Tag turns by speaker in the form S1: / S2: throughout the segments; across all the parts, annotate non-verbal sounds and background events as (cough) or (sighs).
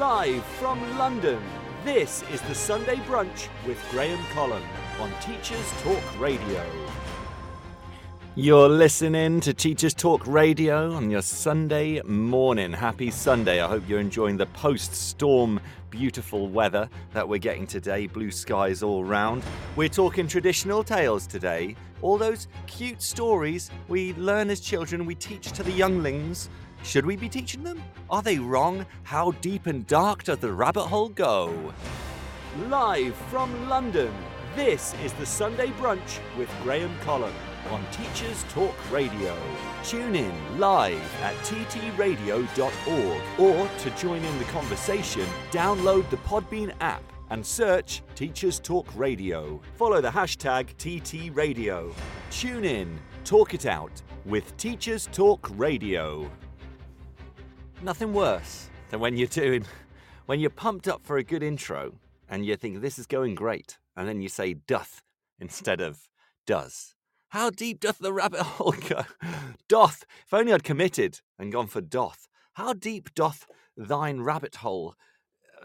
S1: Live from London, this is the Sunday Brunch with Graham Collum on Teachers Talk Radio. You're listening to Teachers Talk Radio on your Sunday morning. Happy Sunday. I hope you're enjoying the post storm beautiful weather that we're getting today. Blue skies all round. We're talking traditional tales today. All those cute stories we learn as children, we teach to the younglings. Should we be teaching them? Are they wrong? How deep and dark does the rabbit hole go? Live from London, this is the Sunday Brunch with Graham Collum on Teachers Talk Radio. Tune in live at ttradio.org or to join in the conversation, download the Podbean app and search Teachers Talk Radio. Follow the hashtag TTRadio. Tune in, talk it out with Teachers Talk Radio. Nothing worse than when you're doing, when you're pumped up for a good intro and you think this is going great, and then you say doth instead of does. How deep doth the rabbit (laughs) hole go? Doth. If only I'd committed and gone for doth. How deep doth thine rabbit hole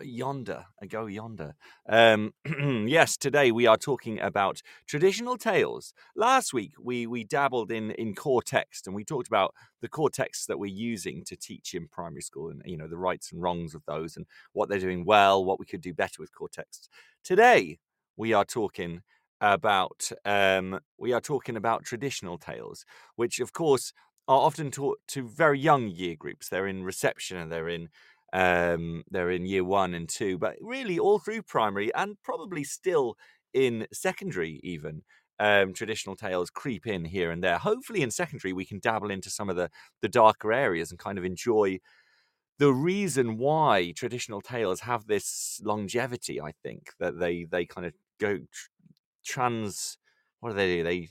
S1: yonder, I go yonder. Um, (clears throat) yes, today we are talking about traditional tales. Last week we we dabbled in in core text and we talked about the core texts that we're using to teach in primary school and you know the rights and wrongs of those and what they're doing well, what we could do better with core texts. Today we are talking about um, we are talking about traditional tales, which of course are often taught to very young year groups. They're in reception and they're in um, they're in year one and two, but really all through primary and probably still in secondary, even. Um, traditional tales creep in here and there. Hopefully, in secondary, we can dabble into some of the, the darker areas and kind of enjoy the reason why traditional tales have this longevity. I think that they they kind of go trans. What do they do? They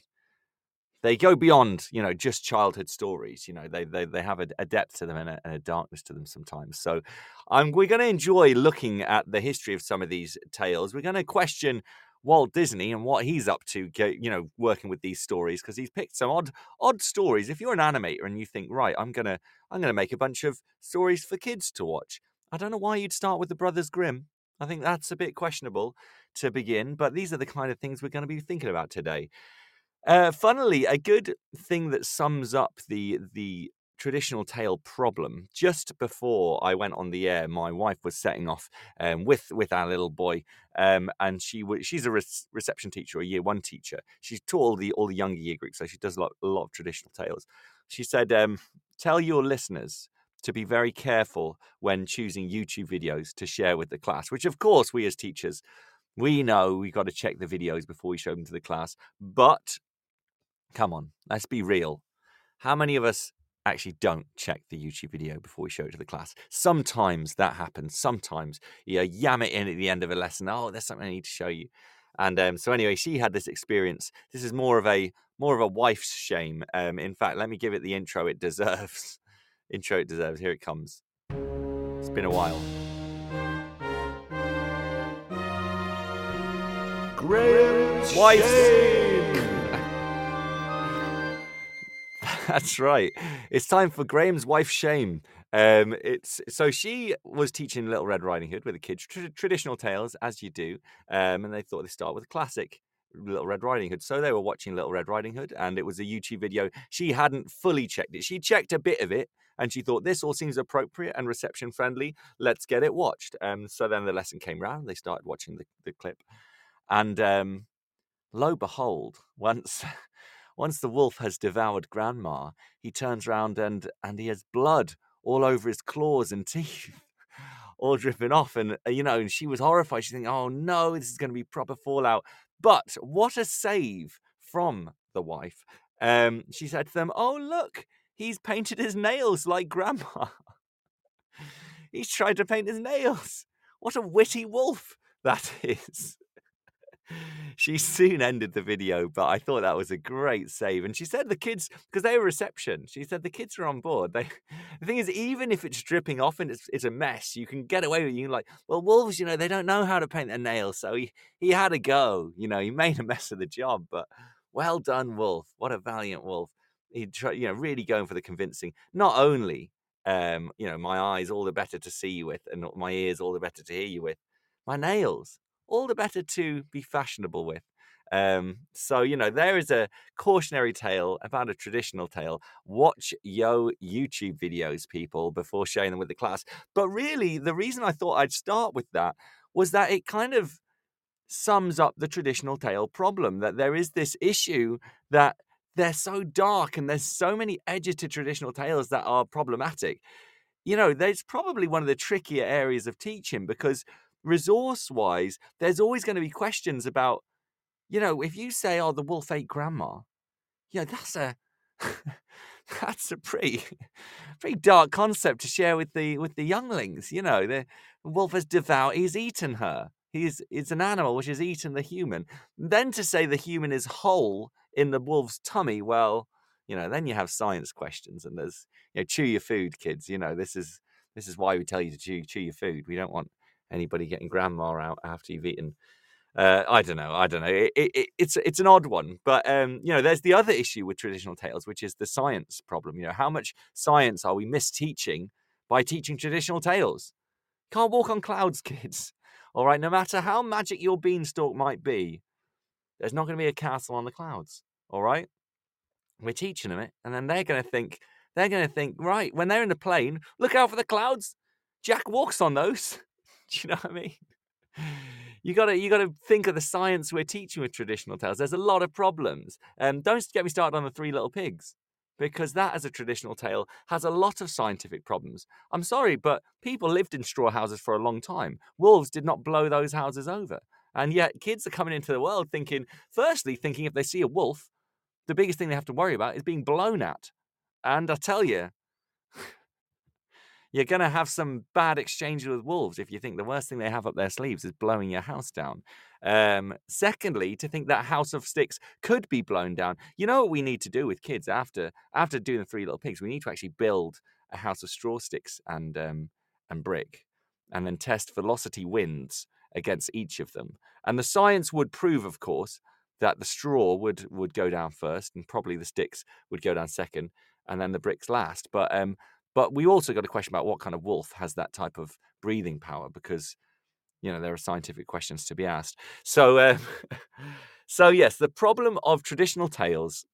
S1: they go beyond you know just childhood stories you know they they, they have a, a depth to them and a, and a, darkness to them sometimes so um, we're going to enjoy looking at the history of some of these tales we're going to question Walt Disney and what he's up to, you know, working with these stories because he's picked some odd, odd stories. If you're an animator and you think, right, I'm gonna, I'm gonna make a bunch of stories for kids to watch, I don't know why you'd start with the Brothers Grimm. I think that's a bit questionable to begin, but these are the kind of things we're going to be thinking about today. Uh, funnily, a good thing that sums up the the traditional tale problem. Just before I went on the air, my wife was setting off um, with with our little boy, um, and she was she's a re- reception teacher, a year one teacher. She's taught all the all the younger year groups, so she does a lot, a lot of traditional tales. She said, um, "Tell your listeners." To be very careful when choosing YouTube videos to share with the class, which of course we as teachers we know we've got to check the videos before we show them to the class. But Come on, let's be real. How many of us actually don't check the YouTube video before we show it to the class? Sometimes that happens. Sometimes you yam it in at the end of a lesson. Oh, there's something I need to show you. And um, so anyway, she had this experience. This is more of a more of a wife's shame. Um, in fact, let me give it the intro it deserves. (laughs) intro it deserves. Here it comes. It's been a while.
S2: Graham's wife's shame. (laughs)
S1: That's right. It's time for Graham's wife shame. Um, it's so she was teaching Little Red Riding Hood with the kids tr- traditional tales as you do, um, and they thought they start with a classic. Little Red Riding Hood. So they were watching Little Red Riding Hood, and it was a YouTube video. She hadn't fully checked it. She checked a bit of it, and she thought this all seems appropriate and reception friendly. Let's get it watched. Um, so then the lesson came round. They started watching the, the clip, and um, lo behold, once (laughs) once the wolf has devoured Grandma, he turns round and and he has blood all over his claws and (laughs) teeth, all dripping off. And uh, you know, and she was horrified. She's thinking, "Oh no, this is going to be proper fallout." But what a save from the wife! Um, she said to them, "Oh look, he's painted his nails like Grandma. (laughs) he's tried to paint his nails. What a witty wolf that (laughs) is." (laughs) she soon ended the video, but I thought that was a great save. And she said the kids, because they were reception, she said the kids are on board. They, (laughs) the thing is, even if it's dripping off and it's, it's a mess, you can get away with it. You like, well, wolves, you know, they don't know how to paint their nails, so he he had a go. You know, he made a mess of the job, but well done, wolf. What a valiant wolf. He tried, you know, really going for the convincing. Not only um, you know, my eyes all the better to see you with, and my ears all the better to hear you with, my nails all the better to be fashionable with. Um, so you know, there is a cautionary tale about a traditional tale. Watch yo YouTube videos, people, before sharing them with the class. But really, the reason I thought I'd start with that was that it kind of sums up the traditional tale problem that there is this issue that they're so dark and there's so many edges to traditional tales that are problematic. You know, there's probably one of the trickier areas of teaching because resource wise, there's always going to be questions about, you know, if you say, oh, the wolf ate grandma, yeah, that's a. (laughs) that's a pretty pretty dark concept to share with the with the younglings you know the wolf has devoured he's eaten her he's it's an animal which has eaten the human then to say the human is whole in the wolf's tummy, well, you know, then you have science questions and there's, you know, chew your food, kids. You know, this is this is why we tell you to chew chew your food. We don't want anybody getting grandma out after you've eaten. Uh, I don't know. I don't know. It, it, it's it's an odd one, but um, you know, there's the other issue with traditional tales, which is the science problem. You know, how much science are we misteaching by teaching traditional tales? Can't walk on clouds, (laughs) kids. All right, no matter how magic your beanstalk might be, there's not going to be a castle on the clouds. All right. We're teaching them it. And then they're going to think, they're going to think, right, when they're in the plane, look out for the clouds. Jack walks on those. (laughs) Do you know what I mean? You got to you got to think of the science we're teaching with traditional tales. There's a lot of problems. Um, don't get me started on the Three Little Pigs, because that, as a traditional tale, has a lot of scientific problems. I'm sorry, but people lived in straw houses for a long time. Wolves did not blow those houses over. And yet, kids are coming into the world thinking, firstly, thinking if they see a wolf, the biggest thing they have to worry about is being blown at. And I tell you, you're going to have some bad exchanges with wolves if you think the worst thing they have up their sleeves is blowing your house down. Um, secondly, to think that house of sticks could be blown down. You know what we need to do with kids after after doing the three little pigs? We need to actually build a house of straw sticks and um, and brick, and then test velocity winds against each of them. And the science would prove, of course, that the straw would would go down first, and probably the sticks would go down second, and then the bricks last. But um, but we also got a question about what kind of wolf has that type of breathing power, because you know there are scientific questions to be asked. So um, (laughs) so yes, the problem of traditional tales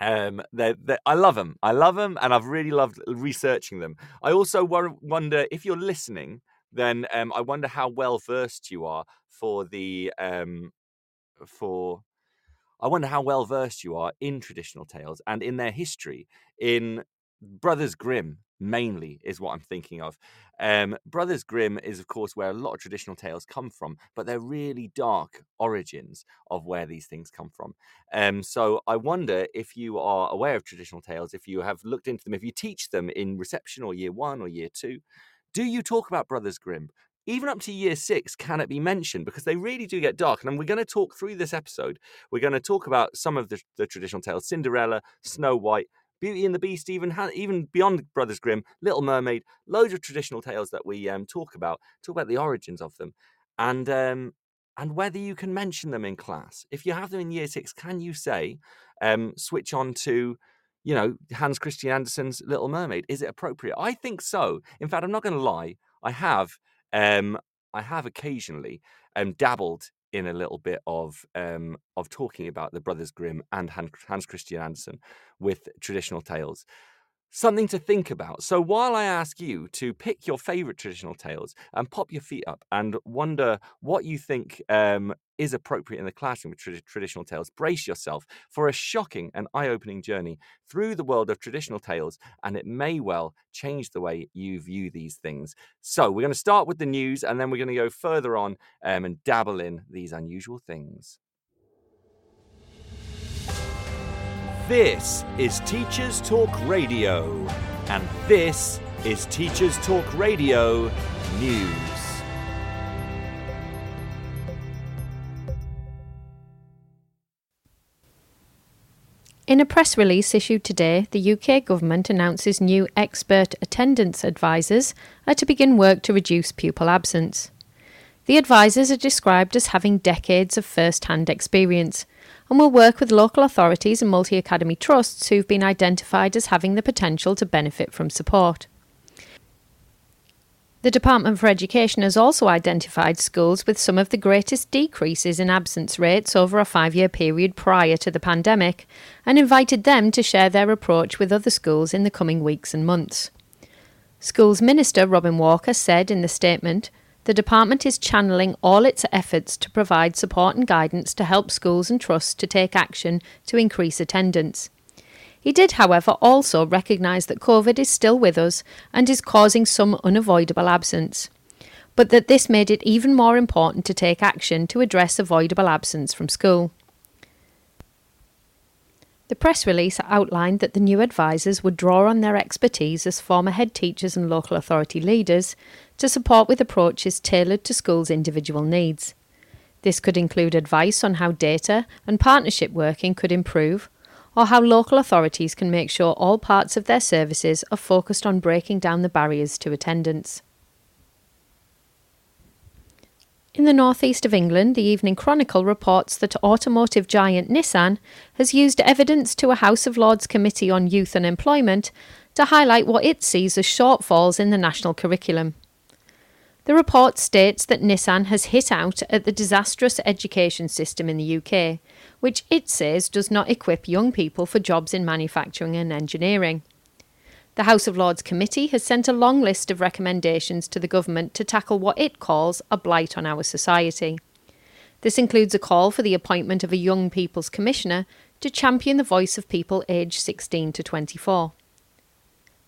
S1: um, they're, they're, I love them. I love them, and I've really loved researching them. I also wonder if you're listening then um, I wonder how well versed you are for the um, for. I wonder how well versed you are in traditional tales and in their history. In Brothers Grimm, mainly, is what I'm thinking of. Um, Brothers Grimm is, of course, where a lot of traditional tales come from, but they're really dark origins of where these things come from. Um, so I wonder if you are aware of traditional tales, if you have looked into them, if you teach them in reception or year one or year two. Do you talk about Brothers Grimm? Even up to year six, can it be mentioned? Because they really do get dark. And we're going to talk through this episode. We're going to talk about some of the, the traditional tales Cinderella, Snow White, Beauty and the Beast, even even beyond Brothers Grimm, Little Mermaid, loads of traditional tales that we um, talk about, talk about the origins of them, and um, and whether you can mention them in class. If you have them in year six, can you say, um, switch on to you know, Hans Christian Andersen's Little Mermaid? Is it appropriate? I think so. In fact, I'm not going to lie. I have, um, I have occasionally um, dabbled in a little bit of um, of talking about the Brothers Grimm and Hans Christian Andersen with traditional tales something to think about. So while I ask you to pick your favorite traditional tales and pop your feet up and wonder what you think um, is appropriate in the classroom with tra- traditional tales, brace yourself for a shocking and eye opening journey through the world of traditional tales, and it may well change the way you view these things. So we're going to start with the news and then we're going to go further on um, and dabble in these unusual things.
S2: This is Teachers Talk Radio, and this is Teachers Talk Radio News.
S3: In a press release issued today, the UK government announces new expert attendance advisors are to begin work to reduce pupil absence. The advisors are described as having decades of first hand experience and will work with local authorities and multi academy trusts who've been identified as having the potential to benefit from support. The Department for Education has also identified schools with some of the greatest decreases in absence rates over a five year period prior to the pandemic and invited them to share their approach with other schools in the coming weeks and months. Schools Minister Robin Walker said in the statement the department is channeling all its efforts to provide support and guidance to help schools and trusts to take action to increase attendance. He did, however, also recognise that COVID is still with us and is causing some unavoidable absence, but that this made it even more important to take action to address avoidable absence from school. The press release outlined that the new advisers would draw on their expertise as former head teachers and local authority leaders to support with approaches tailored to schools' individual needs. This could include advice on how data and partnership working could improve, or how local authorities can make sure all parts of their services are focused on breaking down the barriers to attendance. In the northeast of England, the Evening Chronicle reports that automotive giant Nissan has used evidence to a House of Lords Committee on Youth and Employment to highlight what it sees as shortfalls in the national curriculum. The report states that Nissan has hit out at the disastrous education system in the UK, which it says does not equip young people for jobs in manufacturing and engineering. The House of Lords Committee has sent a long list of recommendations to the government to tackle what it calls a blight on our society. This includes a call for the appointment of a Young People's Commissioner to champion the voice of people aged 16 to 24.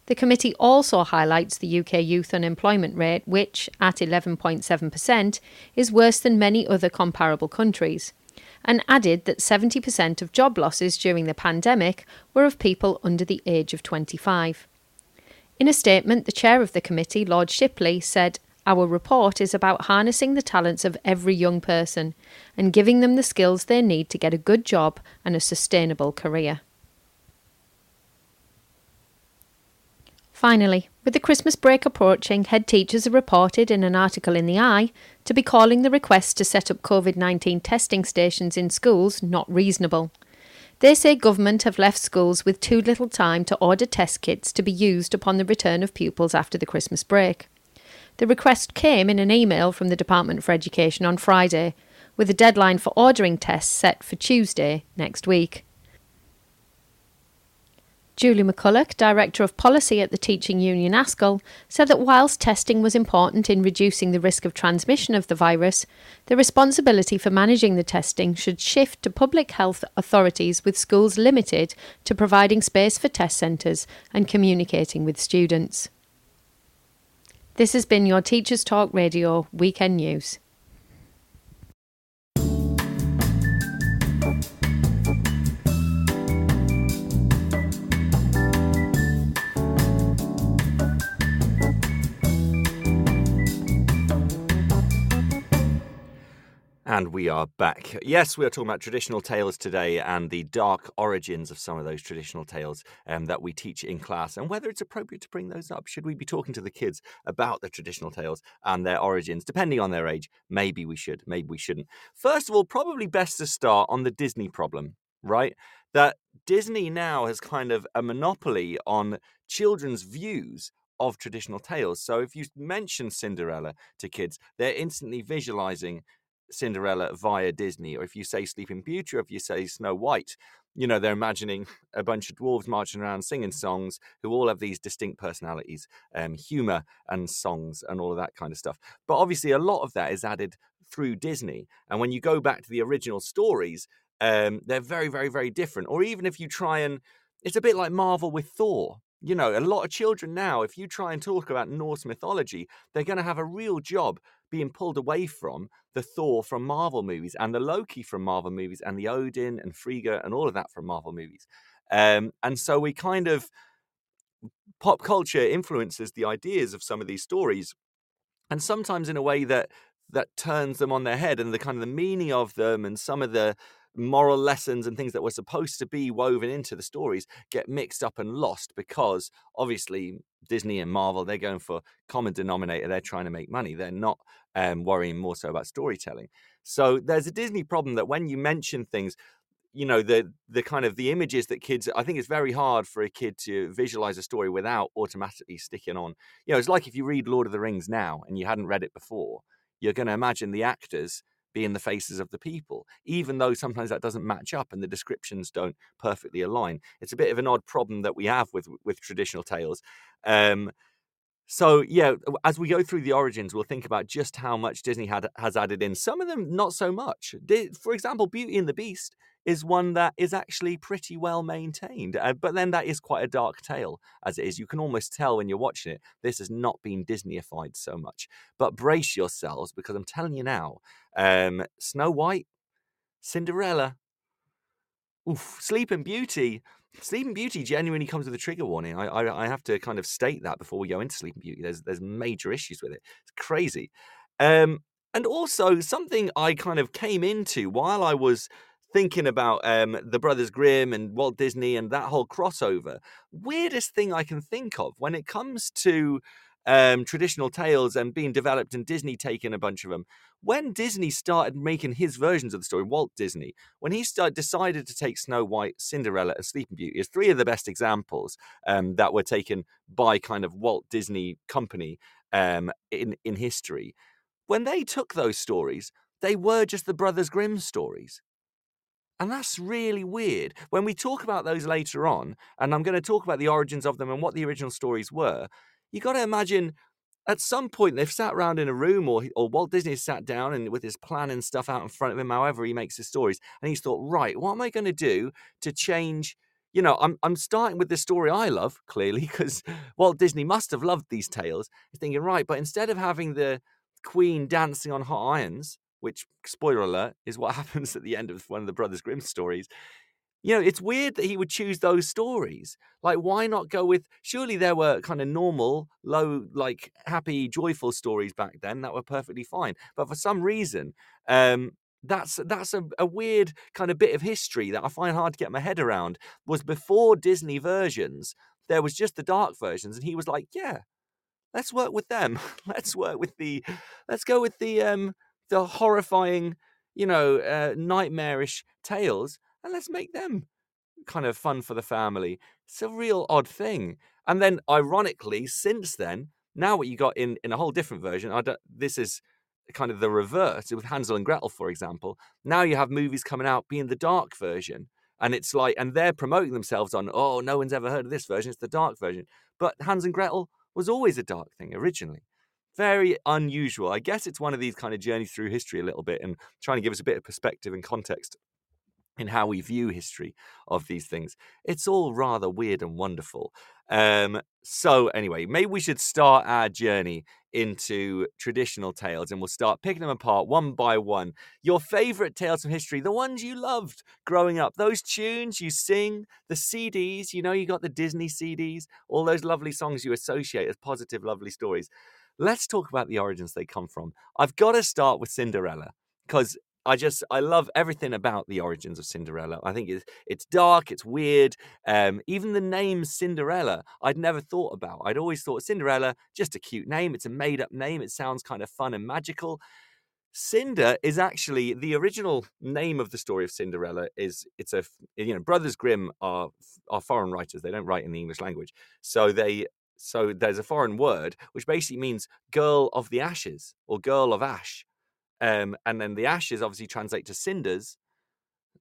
S3: The committee also highlights the UK youth unemployment rate, which, at 11.7%, is worse than many other comparable countries and added that 70% of job losses during the pandemic were of people under the age of 25. In a statement, the chair of the committee, Lord Shipley, said, Our report is about harnessing the talents of every young person and giving them the skills they need to get a good job and a sustainable career. Finally, with the Christmas break approaching, head teachers are reported in an article in The i to be calling the request to set up COVID 19 testing stations in schools not reasonable. They say government have left schools with too little time to order test kits to be used upon the return of pupils after the Christmas break. The request came in an email from the Department for Education on Friday, with a deadline for ordering tests set for Tuesday next week. Julie McCulloch, Director of Policy at the Teaching Union ASCL, said that whilst testing was important in reducing the risk of transmission of the virus, the responsibility for managing the testing should shift to public health authorities with schools limited to providing space for test centres and communicating with students. This has been your Teachers Talk Radio Weekend News.
S1: And we are back. Yes, we are talking about traditional tales today and the dark origins of some of those traditional tales um, that we teach in class and whether it's appropriate to bring those up. Should we be talking to the kids about the traditional tales and their origins, depending on their age? Maybe we should, maybe we shouldn't. First of all, probably best to start on the Disney problem, right? That Disney now has kind of a monopoly on children's views of traditional tales. So if you mention Cinderella to kids, they're instantly visualizing Cinderella via Disney, or if you say Sleeping Beauty, or if you say Snow White, you know, they're imagining a bunch of dwarves marching around singing songs who all have these distinct personalities, um, humor and songs and all of that kind of stuff. But obviously, a lot of that is added through Disney. And when you go back to the original stories, um, they're very, very, very different. Or even if you try and, it's a bit like Marvel with Thor. You know, a lot of children now, if you try and talk about Norse mythology, they're going to have a real job being pulled away from the Thor from Marvel movies and the Loki from Marvel movies and the Odin and Frigga and all of that from Marvel movies. Um, and so we kind of pop culture influences the ideas of some of these stories, and sometimes in a way that that turns them on their head and the kind of the meaning of them and some of the moral lessons and things that were supposed to be woven into the stories get mixed up and lost because obviously Disney and Marvel they're going for common denominator they're trying to make money they're not um, worrying more so about storytelling. So there's a Disney problem that when you mention things you know the the kind of the images that kids i think it's very hard for a kid to visualize a story without automatically sticking on. You know it's like if you read lord of the rings now and you hadn't read it before you're going to imagine the actors being the faces of the people even though sometimes that doesn't match up and the descriptions don't perfectly align it's a bit of an odd problem that we have with with traditional tales um, so yeah, as we go through the origins, we'll think about just how much Disney had has added in. Some of them not so much. For example, Beauty and the Beast is one that is actually pretty well maintained, uh, but then that is quite a dark tale as it is. You can almost tell when you're watching it this has not been Disneyified so much. But brace yourselves because I'm telling you now, um, Snow White, Cinderella, oof, Sleeping Beauty Sleeping Beauty genuinely comes with a trigger warning. I, I, I have to kind of state that before we go into Sleeping Beauty. There's there's major issues with it. It's crazy. Um, and also something I kind of came into while I was thinking about um, the Brothers Grimm and Walt Disney and that whole crossover. Weirdest thing I can think of when it comes to um, traditional tales and being developed and Disney taking a bunch of them. When Disney started making his versions of the story, Walt Disney, when he started, decided to take Snow White, Cinderella, and Sleeping Beauty as three of the best examples um, that were taken by kind of Walt Disney Company um, in in history. When they took those stories, they were just the Brothers Grimm stories. And that's really weird. When we talk about those later on, and I'm going to talk about the origins of them and what the original stories were, you got to imagine at some point they've sat around in a room or or Walt Disney sat down and with his plan and stuff out in front of him, however he makes his stories, and he's thought, right, what am I going to do to change? You know, I'm I'm starting with the story I love clearly because (laughs) Walt Disney must have loved these tales. He's thinking, right, but instead of having the Queen dancing on hot irons, which spoiler alert is what (laughs) happens at the end of one of the Brothers Grimm stories, you know, it's weird that he would choose those stories. Like, why not go with? Surely there were kind of normal, low, like happy, joyful stories back then that were perfectly fine. But for some reason, um, that's that's a, a weird kind of bit of history that I find hard to get my head around. Was before Disney versions, there was just the dark versions, and he was like, yeah, let's work with them. (laughs) let's work with the, let's go with the um the horrifying, you know, uh, nightmarish tales and let's make them kind of fun for the family. It's a real odd thing. And then, ironically, since then, now what you got in in a whole different version, I don't, this is kind of the reverse with Hansel and Gretel, for example. Now you have movies coming out being the dark version. And it's like, and they're promoting themselves on, oh, no one's ever heard of this version. It's the dark version. But Hans and Gretel was always a dark thing originally. Very unusual. I guess it's one of these kind of journeys through history a little bit and trying to give us a bit of perspective and context in how we view history of these things. It's all rather weird and wonderful. Um, so, anyway, maybe we should start our journey into traditional tales and we'll start picking them apart one by one. Your favorite tales from history, the ones you loved growing up, those tunes you sing, the CDs, you know, you got the Disney CDs, all those lovely songs you associate as positive, lovely stories. Let's talk about the origins they come from. I've got to start with Cinderella because I just I love everything about the origins of Cinderella. I think it's it's dark, it's weird. Um, even the name Cinderella, I'd never thought about. I'd always thought Cinderella just a cute name. It's a made up name. It sounds kind of fun and magical. Cinder is actually the original name of the story of Cinderella. Is it's a you know Brothers Grimm are are foreign writers. They don't write in the English language, so they so there's a foreign word which basically means girl of the ashes or girl of ash um, and then the ashes obviously translate to cinders.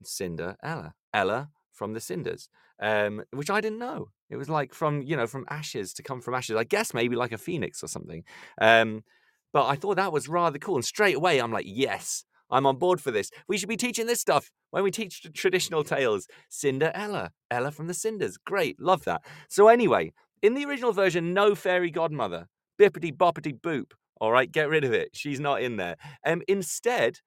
S1: Cinder, Ella. Ella from the cinders, um, which I didn't know. It was like from, you know, from ashes to come from ashes. I guess maybe like a phoenix or something. Um, but I thought that was rather cool. And straight away, I'm like, yes, I'm on board for this. We should be teaching this stuff when we teach traditional tales. Cinderella, Ella from the cinders. Great, love that. So, anyway, in the original version, no fairy godmother. Bippity boppity boop. All right, get rid of it. She's not in there. Um, instead,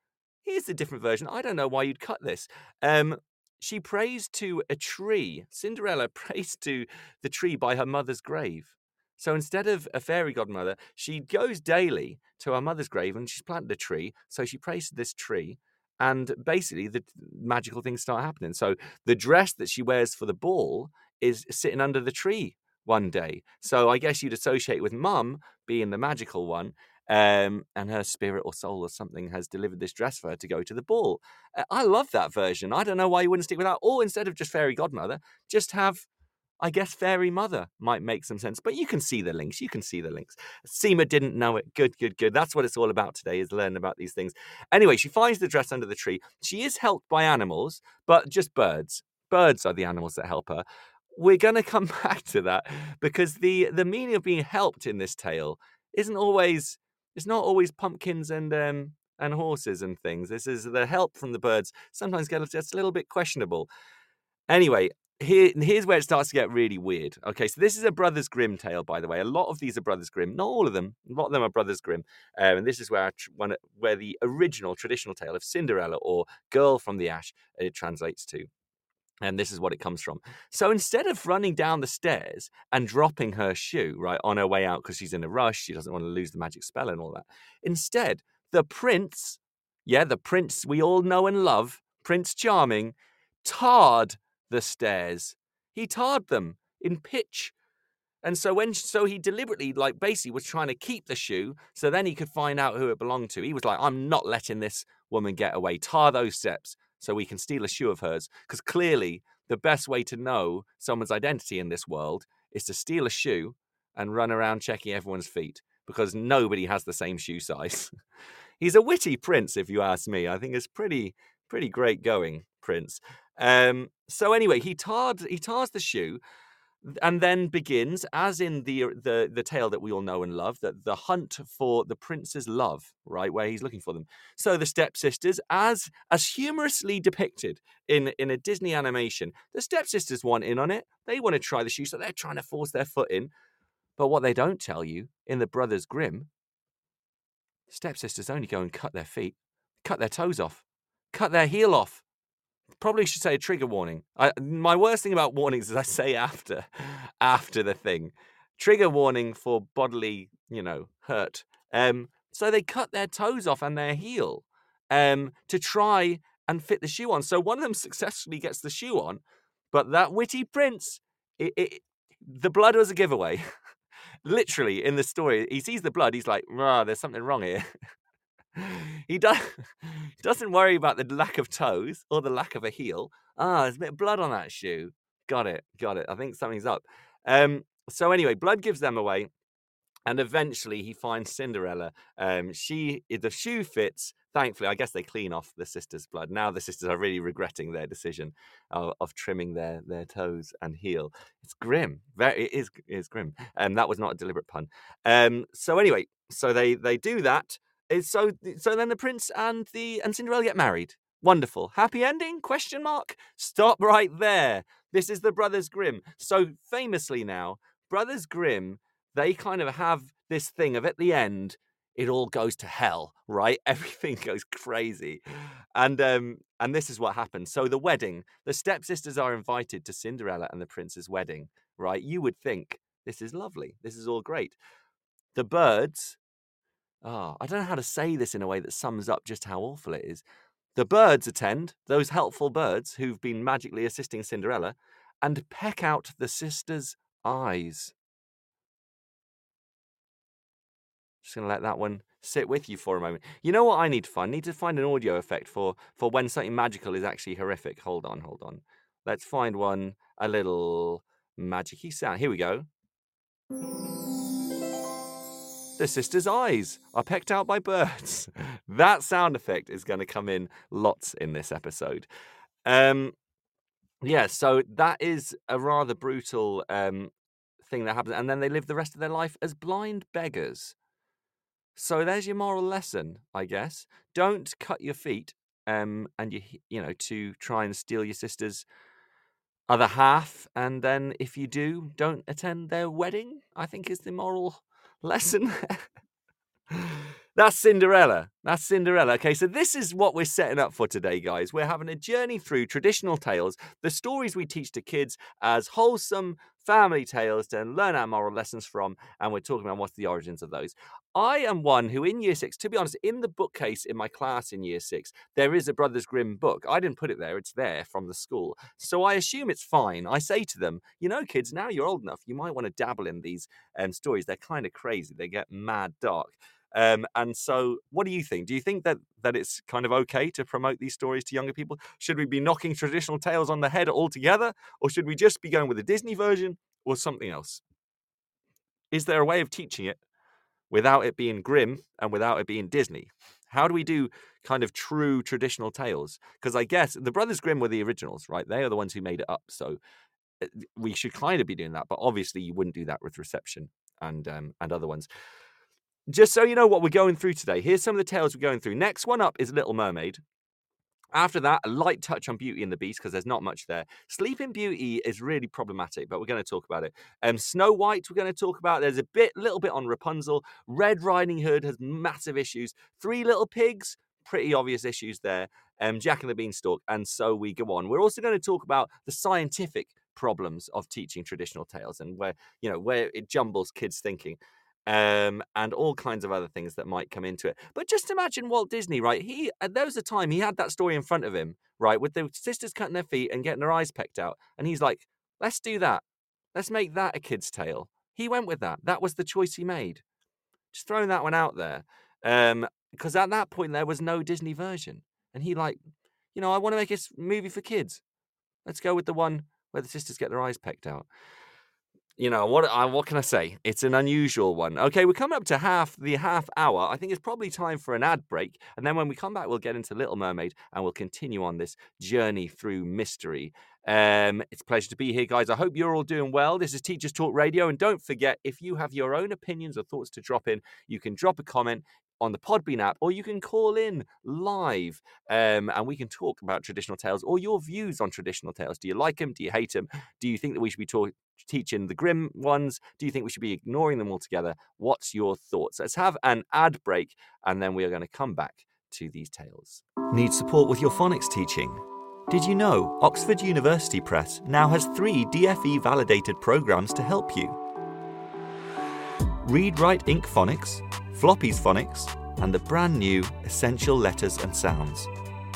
S1: here's a different version. I don't know why you'd cut this. Um, she prays to a tree. Cinderella (laughs) prays to the tree by her mother's grave. So instead of a fairy godmother, she goes daily to her mother's grave and she's planted a tree. So she prays to this tree. And basically, the magical things start happening. So the dress that she wears for the ball is sitting under the tree one day. So I guess you'd associate with mum being the magical one. Um, and her spirit or soul or something has delivered this dress for her to go to the ball. Uh, I love that version. I don't know why you wouldn't stick with that. Or instead of just fairy godmother, just have I guess Fairy Mother might make some sense, but you can see the links. You can see the links. Seema didn't know it. Good, good, good. That's what it's all about today is learning about these things. Anyway, she finds the dress under the tree. She is helped by animals, but just birds. Birds are the animals that help her. We're going to come (laughs) back to that because the the meaning of being helped in this tale isn't always it's not always pumpkins and um and horses and things. This is the help from the birds sometimes gets a little bit questionable. Anyway, here, here's where it starts to get really weird. Okay, so this is a Brothers Grimm tale, by the way. A lot of these are Brothers Grimm, not all of them. A lot of them are Brothers Grimm, um, and this is where one, where the original traditional tale of Cinderella or Girl from the Ash it translates to. And this is what it comes from. So instead of running down the stairs and dropping her shoe right on her way out because she's in a rush, she doesn't want to lose the magic spell and all that. Instead, the prince, yeah, the prince we all know and love, Prince Charming, tarred the stairs. He tarred them in pitch. And so when so he deliberately like basically was trying to keep the shoe so then he could find out who it belonged to. He was like, I'm not letting this woman get away. Tar those steps so we can steal a shoe of hers. Because clearly the best way to know someone's identity in this world is to steal a shoe and run around checking everyone's feet because nobody has the same shoe size. (laughs) He's a witty prince, if you ask me. I think it's pretty pretty great going, Prince. Um, so anyway, he tarred he tars the shoe, and then begins, as in the uh, the the tale that we all know and love, that the hunt for the prince's love, right, where he's looking for them. So the stepsisters, as as humorously depicted in in a Disney animation, the stepsisters want in on it. They want to try the shoe, so they're trying to force their foot in. But what they don't tell you in the Brothers Grimm, stepsisters only go and cut their feet, cut their toes off, cut their heel off probably should say a trigger warning. I, my worst thing about warnings is I say after, (laughs) after the thing. Trigger warning for bodily, you know, hurt. Um, so they cut their toes off and their heel um, to try and fit the shoe on. So one of them (laughs) successfully gets the shoe on, but that witty prince, it, it, the blood was a giveaway. (laughs) Literally in the story, he sees the blood. He's like, "Ah, there's something wrong here." (laughs) he does (laughs) doesn't worry about the lack of toes or the lack of a heel. Ah, there's a bit of blood on that shoe. Got it, got it. I think something's up. Um, so anyway, blood gives them away, and eventually he finds Cinderella. Um, she the shoe fits. Thankfully, I guess they clean off the sisters' blood. Now the sisters are really regretting their decision of, of trimming their their toes and heel. It's grim. Very, it is it is grim. And um, that was not a deliberate pun. Um, so anyway, so they they do that. So so then the prince and the and Cinderella get married. Wonderful. Happy ending? Question mark. Stop right there. This is the Brothers Grimm. So famously now, Brothers Grimm, they kind of have this thing of at the end, it all goes to hell, right? (laughs) Everything goes crazy. And um and this is what happens. So the wedding, the stepsisters are invited to Cinderella and the prince's wedding, right? You would think this is lovely. This is all great. The birds oh, I don't know how to say this in a way that sums up just how awful it is. The birds attend, those helpful birds who've been magically assisting Cinderella, and peck out the sister's eyes. Just going to let that one sit with you for a moment. You know what I need to find? I need to find an audio effect for, for when something magical is actually horrific. Hold on, hold on. Let's find one a little magicy sound. Here we go. The sister's eyes are pecked out by birds. (laughs) that sound effect is going to come in lots in this episode. Um, yeah, so that is a rather brutal um, thing that happens. And then they live the rest of their life as blind beggars. So there's your moral lesson, I guess. Don't cut your feet um, and you you know to try and steal your sister's other half. And then if you do, don't attend their wedding. I think is the moral lesson. (laughs) That's Cinderella. That's Cinderella. Okay, so this is what we're setting up for today, guys. We're having a journey through traditional tales, the stories we teach to kids as wholesome family tales to learn our moral lessons from, and we're talking about what's the origins of those. I am one who, in year six, to be honest, in the bookcase in my class in year six, there is a Brothers Grimm book. I didn't put it there, it's there from the school. So I assume it's fine. I say to them, you know, kids, now you're old enough, you might want to dabble in these um, stories. They're kind of crazy, they get mad dark. Um, and so, what do you think? Do you think that that it's kind of okay to promote these stories to younger people? Should we be knocking traditional tales on the head altogether, or should we just be going with the Disney version or something else? Is there a way of teaching it without it being grim and without it being Disney? How do we do kind of true traditional tales? Because I guess the Brothers Grimm were the originals, right? They are the ones who made it up. So eh, we should kind of be doing that, but obviously you wouldn't do that with reception and um, and other ones. Just so you know what we're going through today, here's some of the tales we're going through. Next one up is Little Mermaid. After that, a light touch on Beauty and the Beast because there's not much there. Sleeping Beauty is really problematic, but we're going to talk about it. Um, Snow White, we're going to talk about. There's a bit, little bit on Rapunzel. Red Riding Hood has massive issues. Three Little Pigs, pretty obvious issues there. Um, Jack and the Beanstalk, and so we go on. We're also going to talk about the scientific problems of teaching traditional tales and where you know where it jumbles kids' thinking um, and all kinds of other things that might come into it. But just imagine Walt Disney, right? He uh, there was a time he had that story in front of him, right, with the sisters cutting their feet and getting their eyes pecked out, and he's like, "Let's do that. Let's make that a kid's tale." He went with that. That was the choice he made. Just throwing that one out there, um, because at that point there was no Disney version, and he like, you know, I want to make a movie for kids. Let's go with the one where the sisters get their eyes pecked out you know what uh, what can i say it's an unusual one okay we're coming up to half the half hour i think it's probably time for an ad break and then when we come back we'll get into little mermaid and we'll continue on this journey through mystery um, it's a pleasure to be here guys i hope you're all doing well this is teachers talk radio and don't forget if you have your own opinions or thoughts to drop in you can drop a comment on the Podbean app, or you can call in live um, and we can talk about traditional tales or your views on traditional tales. Do you like them? Do you hate them? Do you think that we should be talk- teaching the grim ones? Do you think we should be ignoring them altogether? What's your thoughts? Let's have an ad break and then we are going to come back to these tales.
S2: Need support with your phonics teaching? Did you know Oxford University Press now has three DFE validated programs to help you? Read Write Inc Phonics, Floppy's Phonics, and the brand new Essential Letters and Sounds.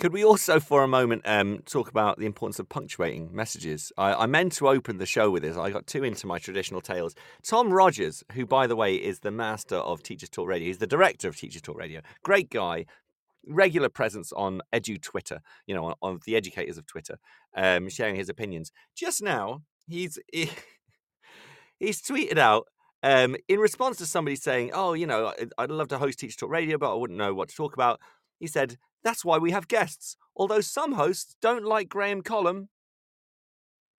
S1: Could we also, for a moment, um, talk about the importance of punctuating messages? I, I, meant to open the show with this. I got too into my traditional tales. Tom Rogers, who, by the way, is the master of Teachers Talk Radio, he's the director of Teachers Talk Radio. Great guy, regular presence on Edu Twitter, you know, on, on the educators of Twitter, um, sharing his opinions. Just now, he's (laughs) he, he's tweeted out um, in response to somebody saying, "Oh, you know, I'd love to host Teachers Talk Radio, but I wouldn't know what to talk about." He said, that's why we have guests, although some hosts don't like Graham Collum.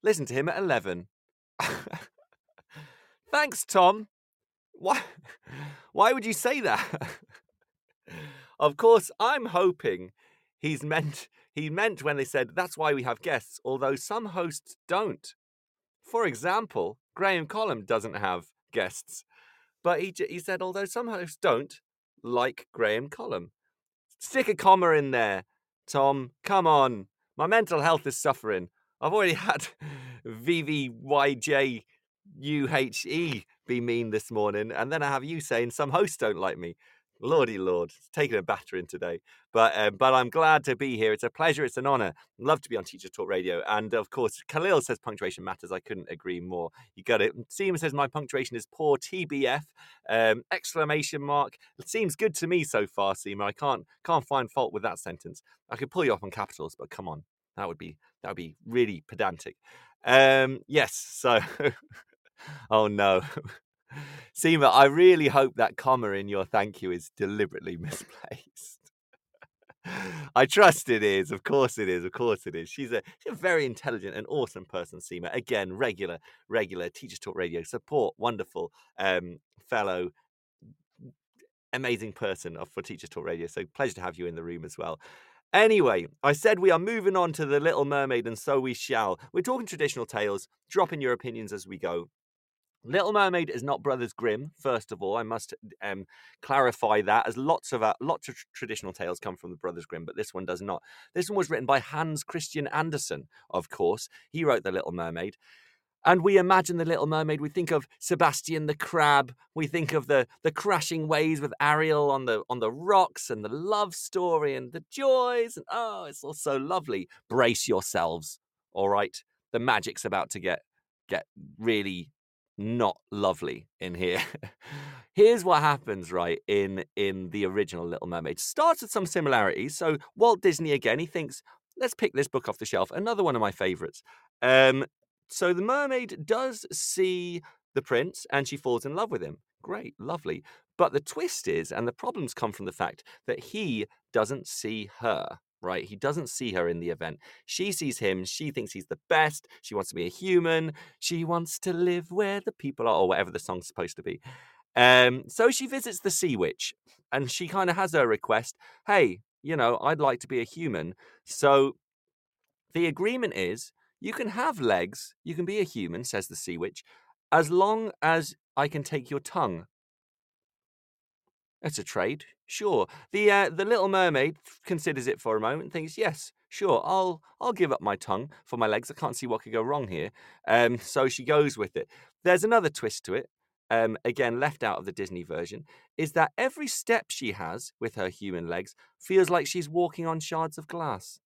S1: Listen to him at 11. (laughs) Thanks, Tom. Why, (laughs) why would you say that? (laughs) of course, I'm hoping he's meant he meant when they said that's why we have guests, although some hosts don't. For example, Graham Collum doesn't have guests, but he he said although some hosts don't like Graham Collum. Stick a comma in there, Tom. Come on. My mental health is suffering. I've already (laughs) had VVYJUHE be mean this morning, and then I have you saying some hosts don't like me. Lordy Lord, it's taking a battering today. But uh, but I'm glad to be here. It's a pleasure. It's an honour. Love to be on Teacher Talk Radio. And of course, Khalil says punctuation matters. I couldn't agree more. You got it. Seema says my punctuation is poor. TBF um, exclamation mark. It seems good to me so far, Seema. I can't can't find fault with that sentence. I could pull you off on capitals, but come on, that would be that would be really pedantic. Um, yes. So. (laughs) oh no. (laughs) Seema, I really hope that comma in your thank you is deliberately (laughs) misplaced. I trust it is. Of course it is. Of course it is. She's a, she's a very intelligent and awesome person, Seema. Again, regular, regular Teachers Talk Radio support, wonderful um, fellow, amazing person for Teachers Talk Radio. So pleasure to have you in the room as well. Anyway, I said we are moving on to The Little Mermaid, and so we shall. We're talking traditional tales, dropping your opinions as we go. Little Mermaid is not Brothers Grimm. First of all, I must um, clarify that, as lots of uh, lots of traditional tales come from the Brothers Grimm, but this one does not. This one was written by Hans Christian Andersen, of course. He wrote the Little Mermaid, and we imagine the Little Mermaid. We think of Sebastian the crab. We think of the the crashing waves with Ariel on the on the rocks, and the love story, and the joys. And oh, it's all so lovely. Brace yourselves, all right. The magic's about to get get really not lovely in here. (laughs) Here's what happens, right, in in the original Little Mermaid. Starts with some similarities. So Walt Disney again, he thinks, let's pick this book off the shelf. Another one of my favorites. Um, so the mermaid does see the prince and she falls in love with him. Great, lovely. But the twist is, and the problems come from the fact that he doesn't see her, right? He doesn't see her in the event. She sees him. She thinks he's the best. She wants to be a human. She wants to live where the people are, or whatever the song's supposed to be. Um, so she visits the sea witch and she kind of has her request hey, you know, I'd like to be a human. So the agreement is you can have legs, you can be a human, says the sea witch, as long as I can take your tongue. It's a trade, sure. The uh, the little mermaid considers it for a moment and thinks, yes, sure, I'll I'll give up my tongue for my legs. I can't see what could go wrong here. Um, so she goes with it. There's another twist to it. Um, again, left out of the Disney version, is that every step she has with her human legs feels like she's walking on shards of glass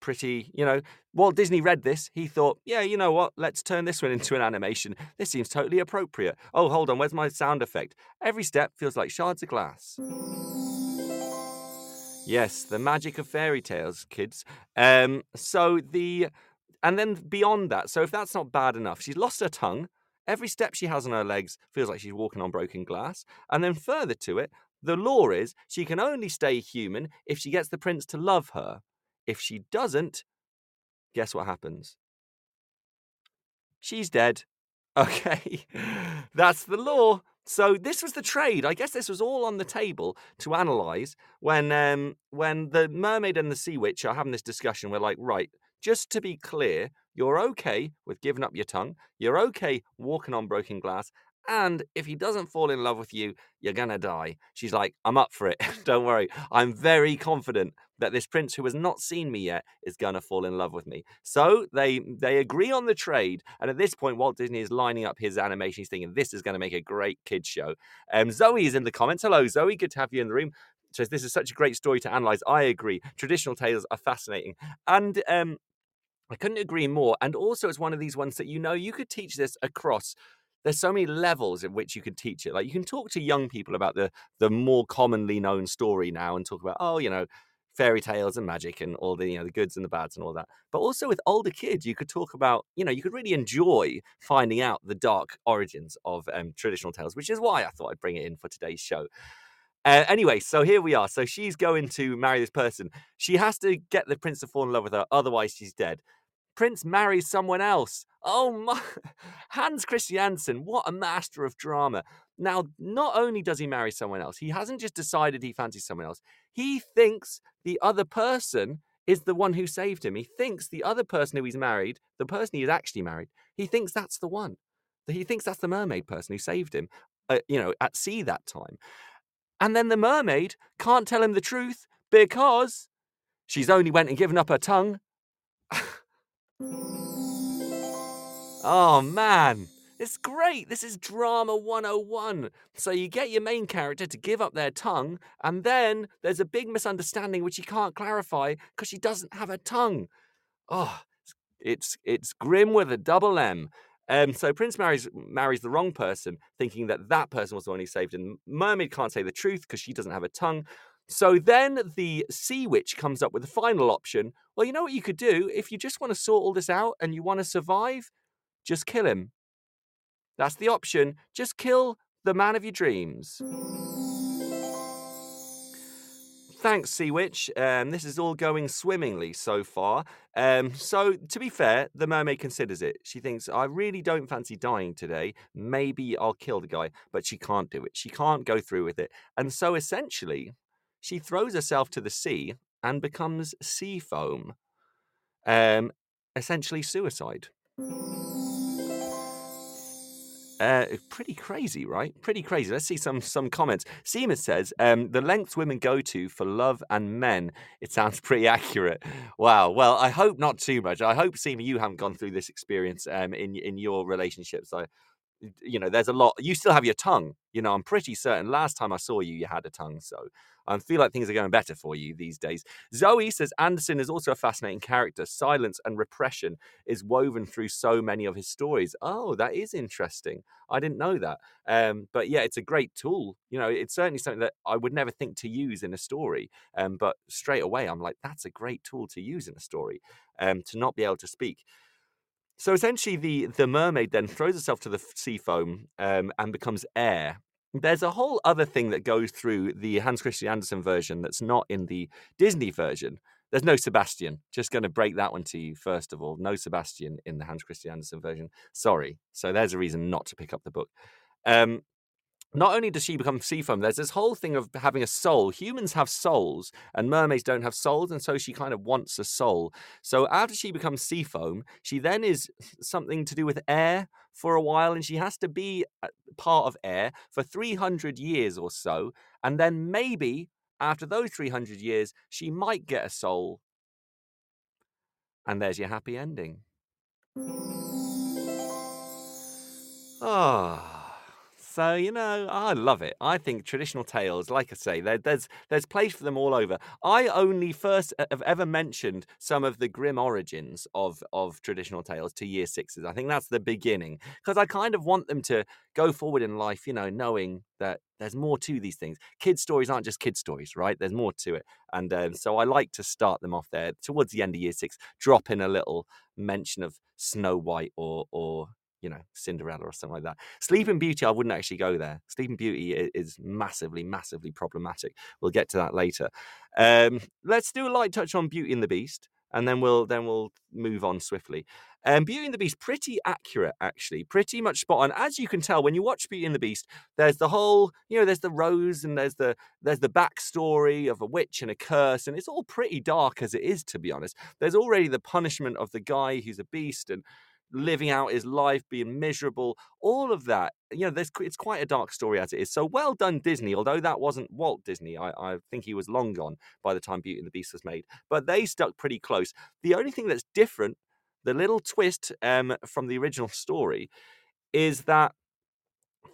S1: pretty, you know, Walt Disney read this. He thought, yeah, you know what? Let's turn this one into an animation. This seems totally appropriate. Oh, hold on, where's my sound effect? Every step feels like shards of glass. Yes, the magic of fairy tales, kids. Um, so the, and then beyond that, so if that's not bad enough, she's lost her tongue. Every step she has on her legs feels like she's walking on broken glass. And then further to it, the law is she can only stay human if she gets the prince to love her. If she doesn't, guess what happens? She's dead. (laughs) Okay, that's the law. So this was the trade. I guess this was all on the table to analyze when um, when the mermaid and the sea witch are having this discussion. We're like, right, just to be clear, you're okay with giving up your tongue. You're okay walking on broken glass. And if he doesn't fall in love with you, you're to die. She's like, I'm up for it. (laughs) Don't worry. I'm very confident that this prince who has not seen me yet is going to fall in love with me. So they they agree on the trade. And at this point, Walt Disney is lining up his animation. He's thinking, this is going to make a great kid show. Um, Zoe is in the comments. Hello, Zoe. Good to have you in the room. Says, this is such a great story to analyze. I agree. Traditional tales are fascinating. And um, I couldn't agree more. And also, it's one of these ones that you know you could teach this across there's so many levels in which you can teach it. Like you can talk to young people about the the more commonly known story now and talk about, oh, you know, fairy tales and magic and all the you know the goods and the bads and all that. But also with older kids, you could talk about you know you could really enjoy finding out the dark origins of um, traditional tales, which is why I thought I'd bring it in for today's show. Uh, anyway, so here we are. So she's going to marry this person. She has to get the prince to fall in love with her, otherwise she's dead. Prince marries someone else. Oh my. (laughs) Hans Christiansen, what a master of drama. Now, not only does he marry someone else, he hasn't just decided he fancies someone else. He thinks the other person is the one who saved him. He thinks the other person who he's married, the person he's actually married, he thinks that's the one. He thinks that's the mermaid person who saved him, uh, you know, at sea that time. And then the mermaid can't tell him the truth because she's only went and given up her tongue. (laughs) Oh man, it's great. This is drama 101. So you get your main character to give up their tongue, and then there's a big misunderstanding which he can't clarify because she doesn't have a tongue. Oh, it's it's grim with a double M. Um, so Prince marries marries the wrong person, thinking that that person was the one he saved, and Mermaid can't say the truth because she doesn't have a tongue. So then the Sea Witch comes up with the final option. Well, you know what you could do if you just want to sort all this out and you want to survive just kill him. That's the option. Just kill the man of your dreams. Thanks, Sea Witch. Um, this is all going swimmingly so far. Um, so, to be fair, the mermaid considers it. She thinks, I really don't fancy dying today. Maybe I'll kill the guy. But she can't do it. She can't go through with it. And so, essentially, she throws herself to the sea and becomes sea foam. Um, essentially, suicide. Uh, pretty crazy, right? Pretty crazy. Let's see some some comments. Seema says, um, "The lengths women go to for love and men." It sounds (laughs) pretty accurate. Wow. Well, I hope not too much. I hope Seema, you haven't gone through this experience um, in in your relationships. I, you know, there's a lot. You still have your tongue. You know, I'm pretty certain. Last time I saw you, you had a tongue. So I feel like things are going better for you these days. Zoe says Anderson is also a fascinating character. Silence and repression is woven through so many of his stories. Oh, that is interesting. I didn't know that. Um, but yeah, it's a great tool. You know, it's certainly something that I would never think to use in a story. Um, but straight away, I'm like, that's a great tool to use in a story um, to not be able to speak. So essentially, the the mermaid then throws herself to the sea foam um, and becomes air, there's a whole other thing that goes through the Hans Christian Andersen version that's not in the Disney version. There's no Sebastian. Just going to break that one to you first of all. No Sebastian in the Hans Christian Andersen version. Sorry. So there's a reason not to pick up the book. Um, not only does she become sea foam, there's this whole thing of having a soul. Humans have souls, and mermaids don't have souls, and so she kind of wants a soul. So after she becomes sea foam, she then is something to do with air for a while, and she has to be part of air for 300 years or so. And then maybe after those 300 years, she might get a soul. And there's your happy ending. Ah. So you know, I love it. I think traditional tales, like I say, there, there's there's place for them all over. I only first uh, have ever mentioned some of the grim origins of of traditional tales to year sixes. I think that's the beginning because I kind of want them to go forward in life, you know, knowing that there's more to these things. Kid stories aren't just kid stories, right? There's more to it, and um, so I like to start them off there towards the end of year six. Drop in a little mention of Snow White or or you know, Cinderella or something like that. Sleeping Beauty, I wouldn't actually go there. Sleeping Beauty is massively, massively problematic. We'll get to that later. Um, let's do a light touch on Beauty and the Beast, and then we'll then we'll move on swiftly. Um, Beauty and the Beast, pretty accurate actually, pretty much spot on. As you can tell when you watch Beauty and the Beast, there's the whole, you know, there's the rose and there's the there's the backstory of a witch and a curse, and it's all pretty dark as it is, to be honest. There's already the punishment of the guy who's a beast and living out his life, being miserable, all of that. You know, there's, it's quite a dark story as it is. So well done, Disney. Although that wasn't Walt Disney, I, I think he was long gone by the time Beauty and the Beast was made. But they stuck pretty close. The only thing that's different, the little twist um, from the original story, is that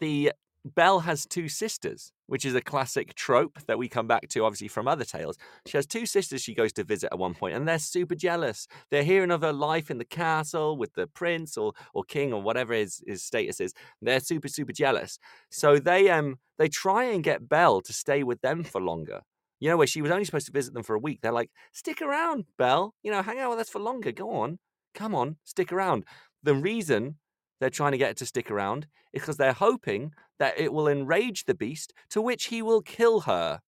S1: the Belle has two sisters, which is a classic trope that we come back to, obviously, from other tales. She has two sisters she goes to visit at one point, and they're super jealous. They're hearing of her life in the castle with the prince or, or king or whatever his, his status is. They're super, super jealous. So they um they try and get Belle to stay with them for longer. You know, where she was only supposed to visit them for a week. They're like, stick around, Belle. You know, hang out with us for longer. Go on. Come on, stick around. The reason they're trying to get it to stick around is because they're hoping that it will enrage the beast, to which he will kill her.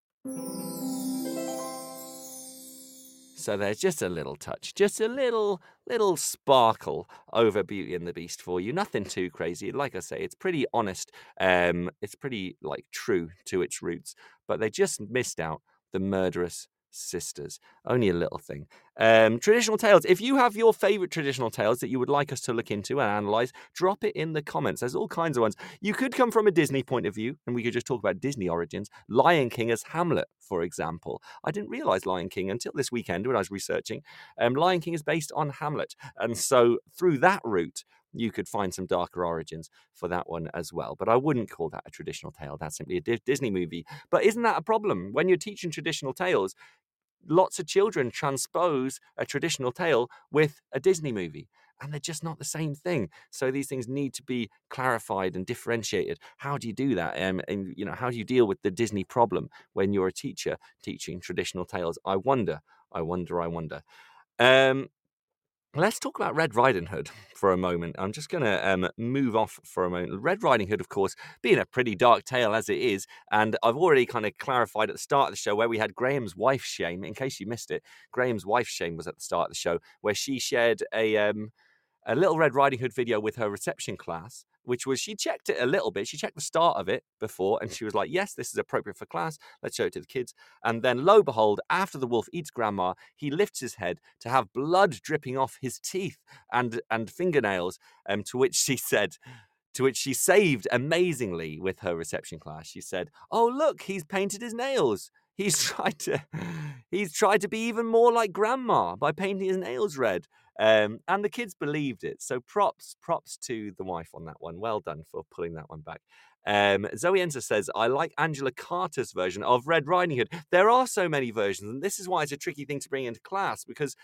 S1: So there's just a little touch, just a little little sparkle over Beauty and the Beast for you. Nothing too crazy. Like I say, it's pretty honest. Um, it's pretty like true to its roots, but they just missed out the murderous sisters. Only a little thing. Um, traditional tales. If you have your favorite traditional tales that you would like us to look into and analyze, drop it in the comments. There's all kinds of ones. You could come from a Disney point of view, and we could just talk about Disney origins. Lion King as Hamlet, for example. I didn't realize Lion King until this weekend when I was researching. Um, Lion King is based on Hamlet, and so through that route, you could find some darker origins for that one as well. But I wouldn't call that a traditional tale. That's simply a Disney movie. But isn't that a problem? When you're teaching traditional tales, lots of children transpose a traditional tale with a Disney movie. And they're just not the same thing. So these things need to be clarified and differentiated. How do you do that? Um, and you know, how do you deal with the Disney problem when you're a teacher teaching traditional tales? I wonder. I wonder. I wonder. Um, Let's talk about Red Riding Hood for a moment. I'm just going to um, move off for a moment. Red Riding Hood, of course, being a pretty dark tale as it is, and I've already kind of clarified at the start of the show where we had Graham's wife shame. In case you missed it, Graham's wife shame was at the start of the show where she shared a um, a little Red Riding Hood video with her reception class, which was she checked it a little bit. She checked the start of it before, and she was like, "Yes, this is appropriate for class. Let's show it to the kids." And then, lo behold, after the wolf eats grandma, he lifts his head to have blood dripping off his teeth and and fingernails. Um, to which she said, To which she saved amazingly with her reception class. She said, "Oh look, he's painted his nails. He's (laughs) tried to, he's tried to be even more like Grandma by painting his nails red." Um, and the kids believed it. So props, props to the wife on that one. Well done for pulling that one back. Um, Zoe Enza says, I like Angela Carter's version of Red Riding Hood. There are so many versions, and this is why it's a tricky thing to bring into class because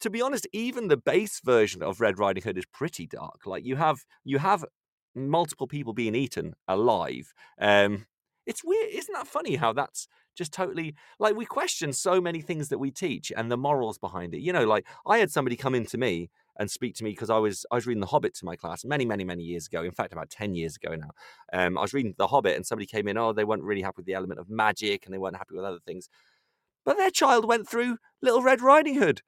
S1: to be honest, even the base version of Red Riding Hood is pretty dark. Like you have you have multiple people being eaten alive. Um, it's weird, isn't that funny? How that's just totally like we question so many things that we teach and the morals behind it. You know, like I had somebody come in to me and speak to me because I was I was reading The Hobbit to my class many many many years ago. In fact, about ten years ago now. Um, I was reading The Hobbit and somebody came in. Oh, they weren't really happy with the element of magic and they weren't happy with other things. But their child went through Little Red Riding Hood.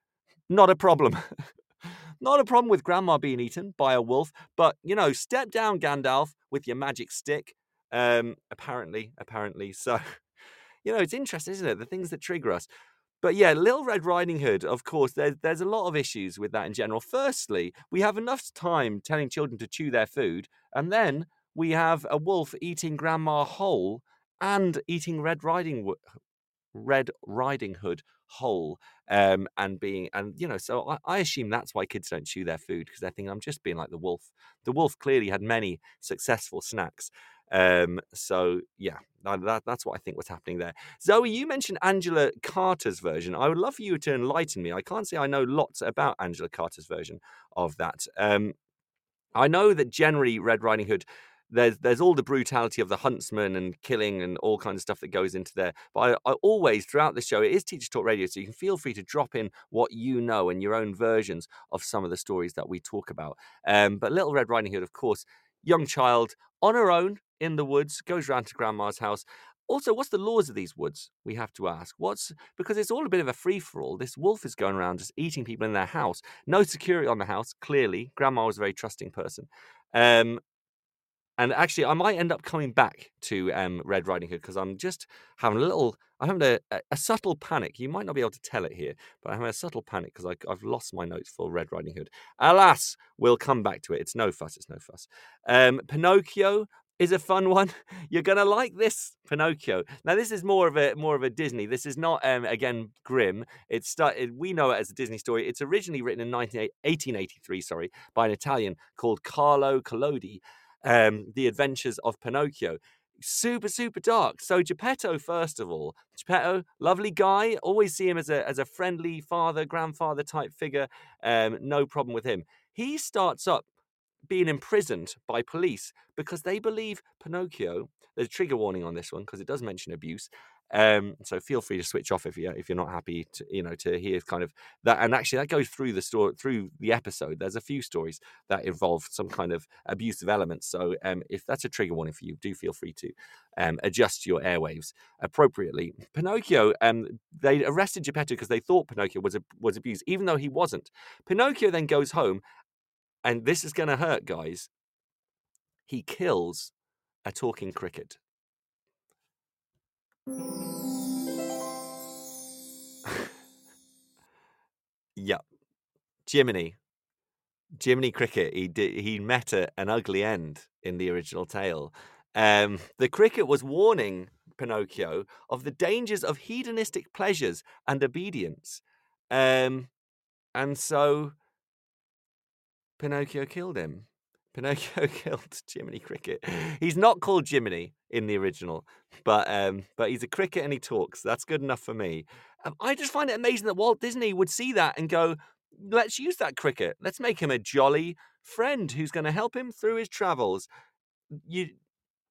S1: Not a problem. (laughs) Not a problem with grandma being eaten by a wolf, but you know, step down, Gandalf, with your magic stick. Um, apparently, apparently. So, (laughs) you know, it's interesting, isn't it? The things that trigger us. But yeah, Little Red Riding Hood, of course, there's, there's a lot of issues with that in general. Firstly, we have enough time telling children to chew their food, and then we have a wolf eating Grandma whole and eating Red Riding Red Riding Hood whole um, and being and you know so I, I, assume that's why kids don't chew their food because they think i'm just being like the wolf the wolf clearly had many successful snacks um, so yeah, that, that's what I think was happening there. Zoe, you mentioned Angela Carter's version. I would love for you to enlighten me. I can't say I know lots about Angela Carter's version of that. Um, I know that generally Red Riding Hood there's there's all the brutality of the huntsman and killing and all kinds of stuff that goes into there. But I, I, always throughout the show, it is Teacher Talk Radio, so you can feel free to drop in what you know and your own versions of some of the stories that we talk about. Um, but Little Red Riding Hood, of course, young child on her own in the woods, goes round to grandma's house. Also, what's the laws of these woods? We have to ask. What's because it's all a bit of a free for all. This wolf is going around just eating people in their house. No security on the house. Clearly, grandma was a very trusting person. Um, and actually, I might end up coming back to um, Red Riding Hood because I'm just having a little, I'm having a, a, subtle panic. You might not be able to tell it here, but I'm having a subtle panic because I've lost my notes for Red Riding Hood. Alas, we'll come back to it. It's no fuss. It's no fuss. Um, Pinocchio is a fun one. (laughs) You're gonna like this Pinocchio. Now, this is more of a more of a Disney. This is not um, again grim. It started. We know it as a Disney story. It's originally written in 19, 1883, sorry, by an Italian called Carlo Collodi um, The Adventures of Pinocchio. Super, super dark. So Geppetto, first of all, Geppetto, lovely guy. Always see him as a as a friendly father, grandfather type figure. Um, no problem with him. He starts up being imprisoned by police because they believe Pinocchio. There's a trigger warning on this one because it does mention abuse. Um, so feel free to switch off if you if you're not happy to you know to hear kind of that. And actually, that goes through the story through the episode. There's a few stories that involve some kind of abusive elements. So um, if that's a trigger warning for you, do feel free to um, adjust your airwaves appropriately. Pinocchio, um, they arrested Geppetto because they thought Pinocchio was was abused, even though he wasn't. Pinocchio then goes home, and this is going to hurt, guys. He kills a talking cricket. yep. Jiminy. Jiminy Cricket, he did, he met a, an ugly end in the original tale. Um, the cricket was warning Pinocchio of the dangers of hedonistic pleasures and obedience. Um, and so Pinocchio killed him. (laughs) Pinocchio (laughs) killed Jiminy Cricket. He's not called Jiminy in the original, but um, but he's a cricket and he talks. That's good enough for me. Um, I just find it amazing that Walt Disney would see that and go, "Let's use that cricket. Let's make him a jolly friend who's going to help him through his travels." You,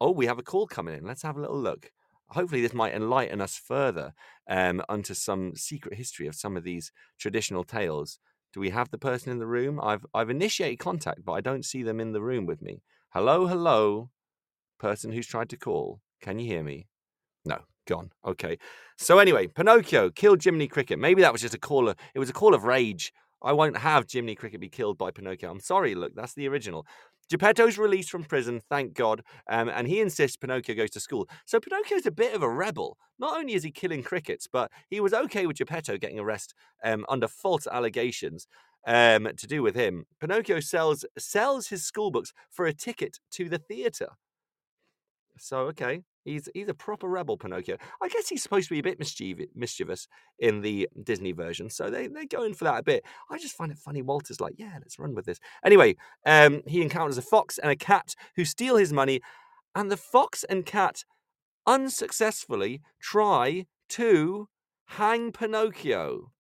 S1: oh, we have a call coming in. Let's have a little look. Hopefully, this might enlighten us further um, onto some secret history of some of these traditional tales. Do we have the person in the room? I've I've initiated contact, but I don't see them in the room with me. Hello, hello, person who's tried to call. Can you hear me? No, gone. Okay. So anyway, Pinocchio killed Jiminy Cricket. Maybe that was just a call of it was a call of rage. I won't have Jiminy Cricket be killed by Pinocchio. I'm sorry, look, that's the original. Geppetto's released from prison, thank God, um, and he insists Pinocchio goes to school. So Pinocchio's a bit of a rebel. Not only is he killing crickets, but he was okay with Geppetto getting arrested um, under false allegations. um, to do with him. Pinocchio sells sells his school books for a ticket to the theatre. So okay, he's he's a proper rebel, Pinocchio. I guess he's supposed to be a bit mischievous, mischievous in the Disney version, so they they go in for that a bit. I just find it funny. Walter's like, yeah, let's run with this. Anyway, um, he encounters a fox and a cat who steal his money, and the fox and cat unsuccessfully try to hang Pinocchio.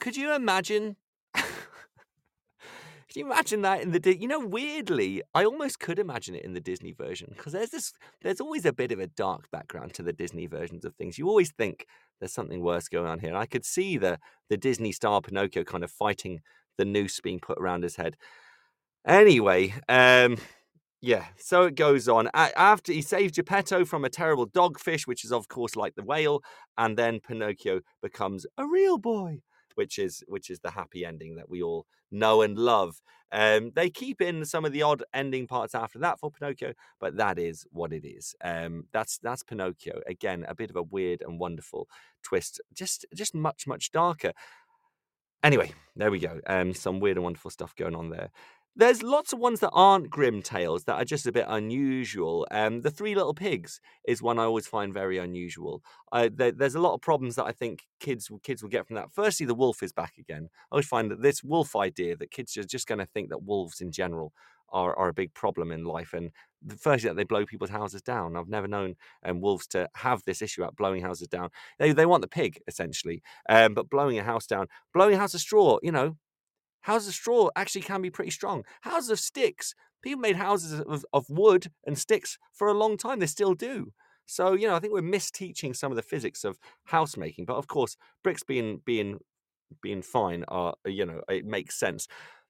S1: Could you imagine? You imagine that in the Di- you know weirdly I almost could imagine it in the Disney version because there's this there's always a bit of a dark background to the Disney versions of things. You always think there's something worse going on here. And I could see the the Disney star Pinocchio kind of fighting the noose being put around his head. Anyway, um yeah, so it goes on. After he saves Geppetto from a terrible dogfish, which is of course like the whale, and then Pinocchio becomes a real boy, which is which is the happy ending that we all know and love. Um, they keep in some of the odd ending parts after that for Pinocchio, but that is what it is. Um, that's that's Pinocchio again, a bit of a weird and wonderful twist, just just much much darker. Anyway, there we go. Um, some weird and wonderful stuff going on there. There's lots of ones that aren't grim tales that are just a bit unusual. Um, the Three Little Pigs is one I always find very unusual. Uh, there, there's a lot of problems that I think kids kids will get from that. Firstly, the wolf is back again. I always find that this wolf idea that kids are just going to think that wolves in general are, are a big problem in life, and firstly that they blow people's houses down. I've never known um, wolves to have this issue about blowing houses down. They they want the pig essentially, um, but blowing a house down, blowing a house of straw, you know, houses of straw actually can be pretty strong. Houses of sticks, people made houses of, of wood and sticks for a long time. They still do. So you know, I think we're misteaching some of the physics of house making. But of course, bricks being being being fine are you know it makes sense.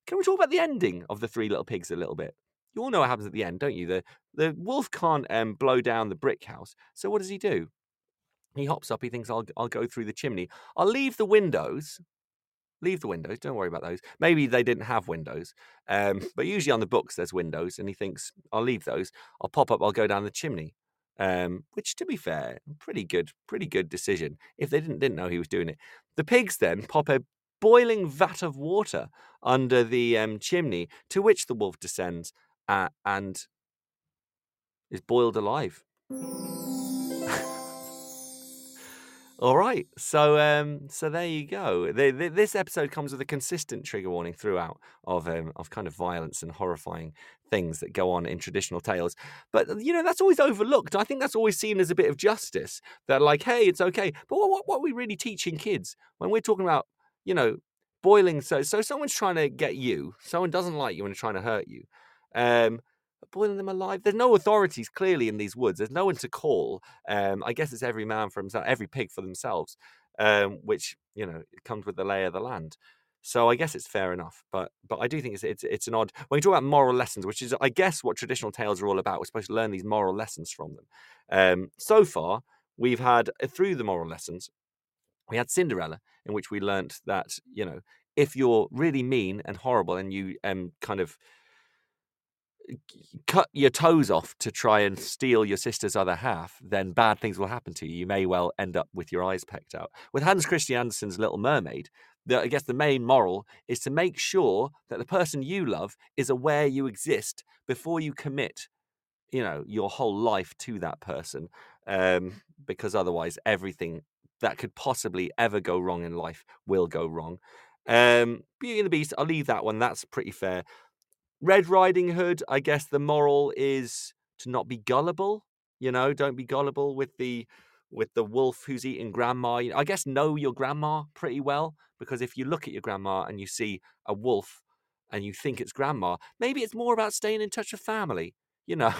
S1: Can we talk about the ending of the Three Little Pigs a little bit? You all know what happens at the end, don't you? The the wolf can't um, blow down the brick house. So what does he do? He hops up. He thinks, "I'll I'll go through the chimney. I'll leave the windows." Leave the windows. Don't worry about those. Maybe they didn't have windows, um, (laughs) but usually on the books there's windows, and he thinks I'll leave those. I'll pop up. I'll go down the chimney. Um, which, to be fair, pretty good, pretty good decision. If they didn't didn't know he was doing it, the pigs then pop a boiling vat of water under the um, chimney, to which the wolf descends uh, and is boiled alive. All right, so um, so there you go. The, the, this episode comes with a consistent trigger warning throughout of um, of kind of violence and horrifying things that go on in traditional tales. But you know that's always overlooked. I think that's always seen as a bit of justice. That like, hey, it's okay. But what, what, what are we really teaching kids when we're talking about you know boiling? So so someone's trying to get you. Someone doesn't like you and trying to hurt you. Um, boiling them alive. There's no authorities clearly in these woods. There's no one to call. Um, I guess it's every man for himself, every pig for themselves, um, which you know comes with the lay of the land. So I guess it's fair enough, but but I do think it's it's it's an odd when you talk about moral lessons, which is I guess what traditional tales are all about. We're supposed to learn these moral lessons from them. Um, so far, we've had uh, through the moral lessons, we had Cinderella, in which we learnt that you know if you're really mean and horrible and you um kind of cut your toes off to try and steal your sister's other half, then bad things will happen to you. You may well end up with your eyes pecked out. With Hans Christian Andersen's Little Mermaid, the, I guess the main moral is to make sure that the person you love is aware you exist before you commit, you know, your whole life to that person, um, because otherwise everything that could possibly ever go wrong in life will go wrong. Um, Beauty and the Beast, I'll leave that one. That's pretty fair. Red Riding Hood, I guess the moral is to not be gullible. You know, don't be gullible with the with the wolf who's eating grandma. I guess know your grandma pretty well because if you look at your grandma and you see a wolf and you think it's grandma, maybe it's more about staying in touch with family. You know,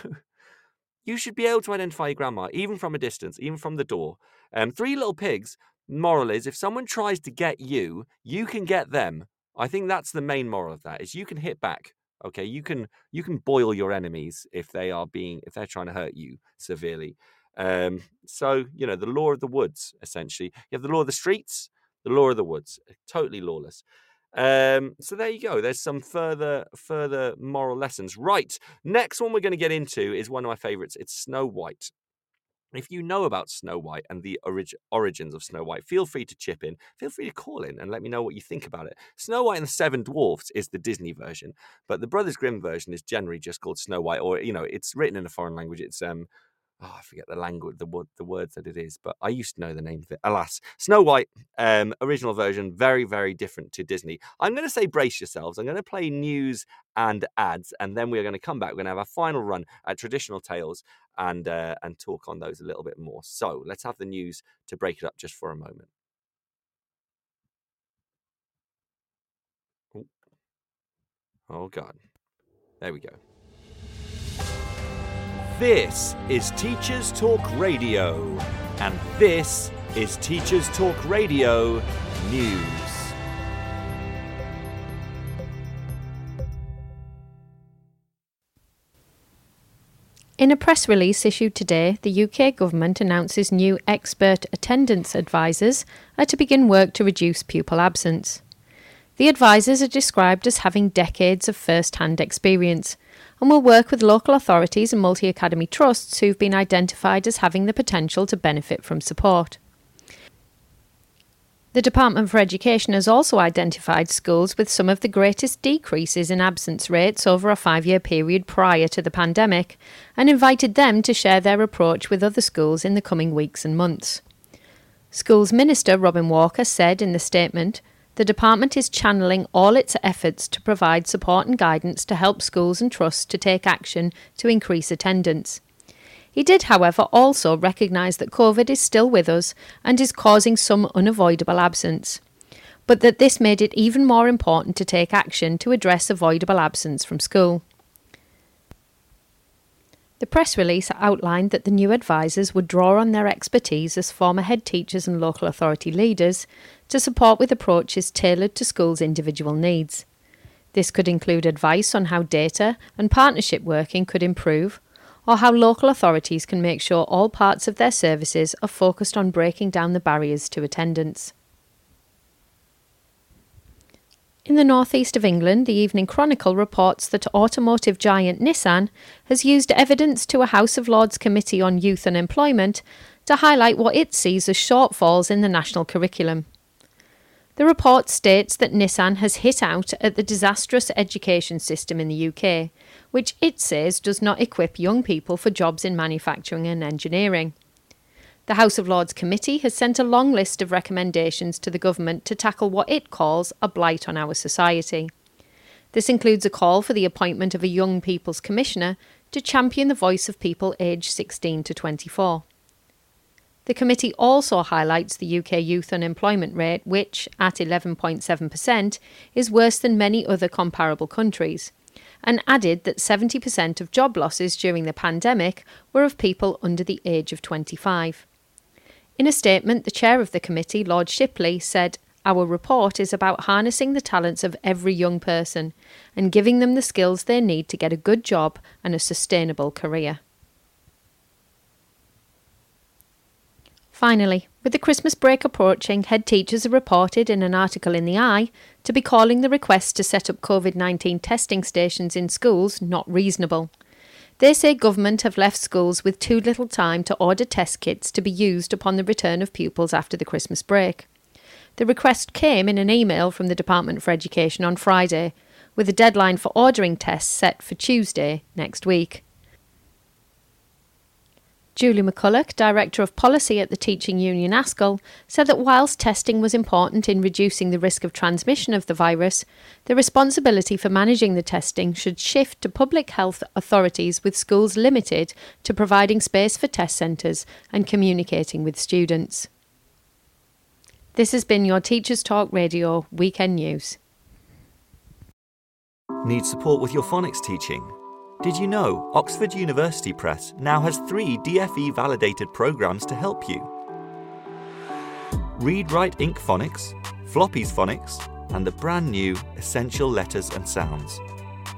S1: (laughs) you should be able to identify your grandma even from a distance, even from the door. Um, Three Little Pigs. Moral is if someone tries to get you, you can get them. I think that's the main moral of that is you can hit back Okay, you can you can boil your enemies if they are being if they're trying to hurt you severely. Um, so you know the law of the woods essentially. You have the law of the streets, the law of the woods, eh, totally lawless. Um, so there you go. There's some further further moral lessons. Right, next one we're going to get into is one of my favorites. It's Snow White. If you know about Snow White and the orig- origins of Snow White, feel free to chip in. Feel free to call in and let me know what you think about it. Snow White and the Seven Dwarfs is the Disney version, but the Brothers Grimm version is generally just called Snow White, or you know, it's written in a foreign language. It's um, oh, I forget the language, the word, the words that it is, but I used to know the name of it. Alas, Snow White, um, original version, very, very different to Disney. I'm going to say brace yourselves. I'm going to play news and ads, and then we're going to come back. We're going to have our final run at traditional tales and uh, and talk on those a little bit more. So let's have the news to break it up just for a moment. Oh God, there we go.
S4: This is Teachers Talk Radio, and this is Teachers Talk Radio News.
S3: In a press release issued today, the UK government announces new expert attendance advisors are to begin work to reduce pupil absence. The advisors are described as having decades of first hand experience and will work with local authorities and multi academy trusts who've been identified as having the potential to benefit from support. The Department for Education has also identified schools with some of the greatest decreases in absence rates over a five year period prior to the pandemic and invited them to share their approach with other schools in the coming weeks and months. Schools Minister Robin Walker said in the statement the department is channeling all its efforts to provide support and guidance to help schools and trusts to take action to increase attendance. He did, however, also recognise that COVID is still with us and is causing some unavoidable absence, but that this made it even more important to take action to address avoidable absence from school. The press release outlined that the new advisors would draw on their expertise as former head teachers and local authority leaders to support with approaches tailored to schools' individual needs. This could include advice on how data and partnership working could improve, or how local authorities can make sure all parts of their services are focused on breaking down the barriers to attendance. In the northeast of England, the Evening Chronicle reports that automotive giant Nissan has used evidence to a House of Lords Committee on Youth and Employment to highlight what it sees as shortfalls in the national curriculum. The report states that Nissan has hit out at the disastrous education system in the UK, which it says does not equip young people for jobs in manufacturing and engineering. The House of Lords Committee has sent a long list of recommendations to the government to tackle what it calls a blight on our society. This includes a call for the appointment of a Young People's Commissioner to champion the voice of people aged 16 to 24. The committee also highlights the UK youth unemployment rate, which, at 11.7%, is worse than many other comparable countries, and added that 70% of job losses during the pandemic were of people under the age of 25. In a statement, the chair of the committee, Lord Shipley, said, Our report is about harnessing the talents of every young person and giving them the skills they need to get a good job and a sustainable career. Finally, with the Christmas break approaching, head teachers are reported in an article in the i to be calling the request to set up COVID 19 testing stations in schools not reasonable. They say government have left schools with too little time to order test kits to be used upon the return of pupils after the Christmas break. The request came in an email from the Department for Education on Friday, with a deadline for ordering tests set for Tuesday next week. Julie McCulloch, Director of Policy at the Teaching Union ASCL, said that whilst testing was important in reducing the risk of transmission of the virus, the responsibility for managing the testing should shift to public health authorities with schools limited to providing space for test centres and communicating with students. This has been your Teachers Talk Radio Weekend News.
S1: Need support with your phonics teaching? Did you know Oxford University Press now has three DFE validated programs to help you? Read Write Inc Phonics, Floppy's Phonics, and the brand new Essential Letters and Sounds.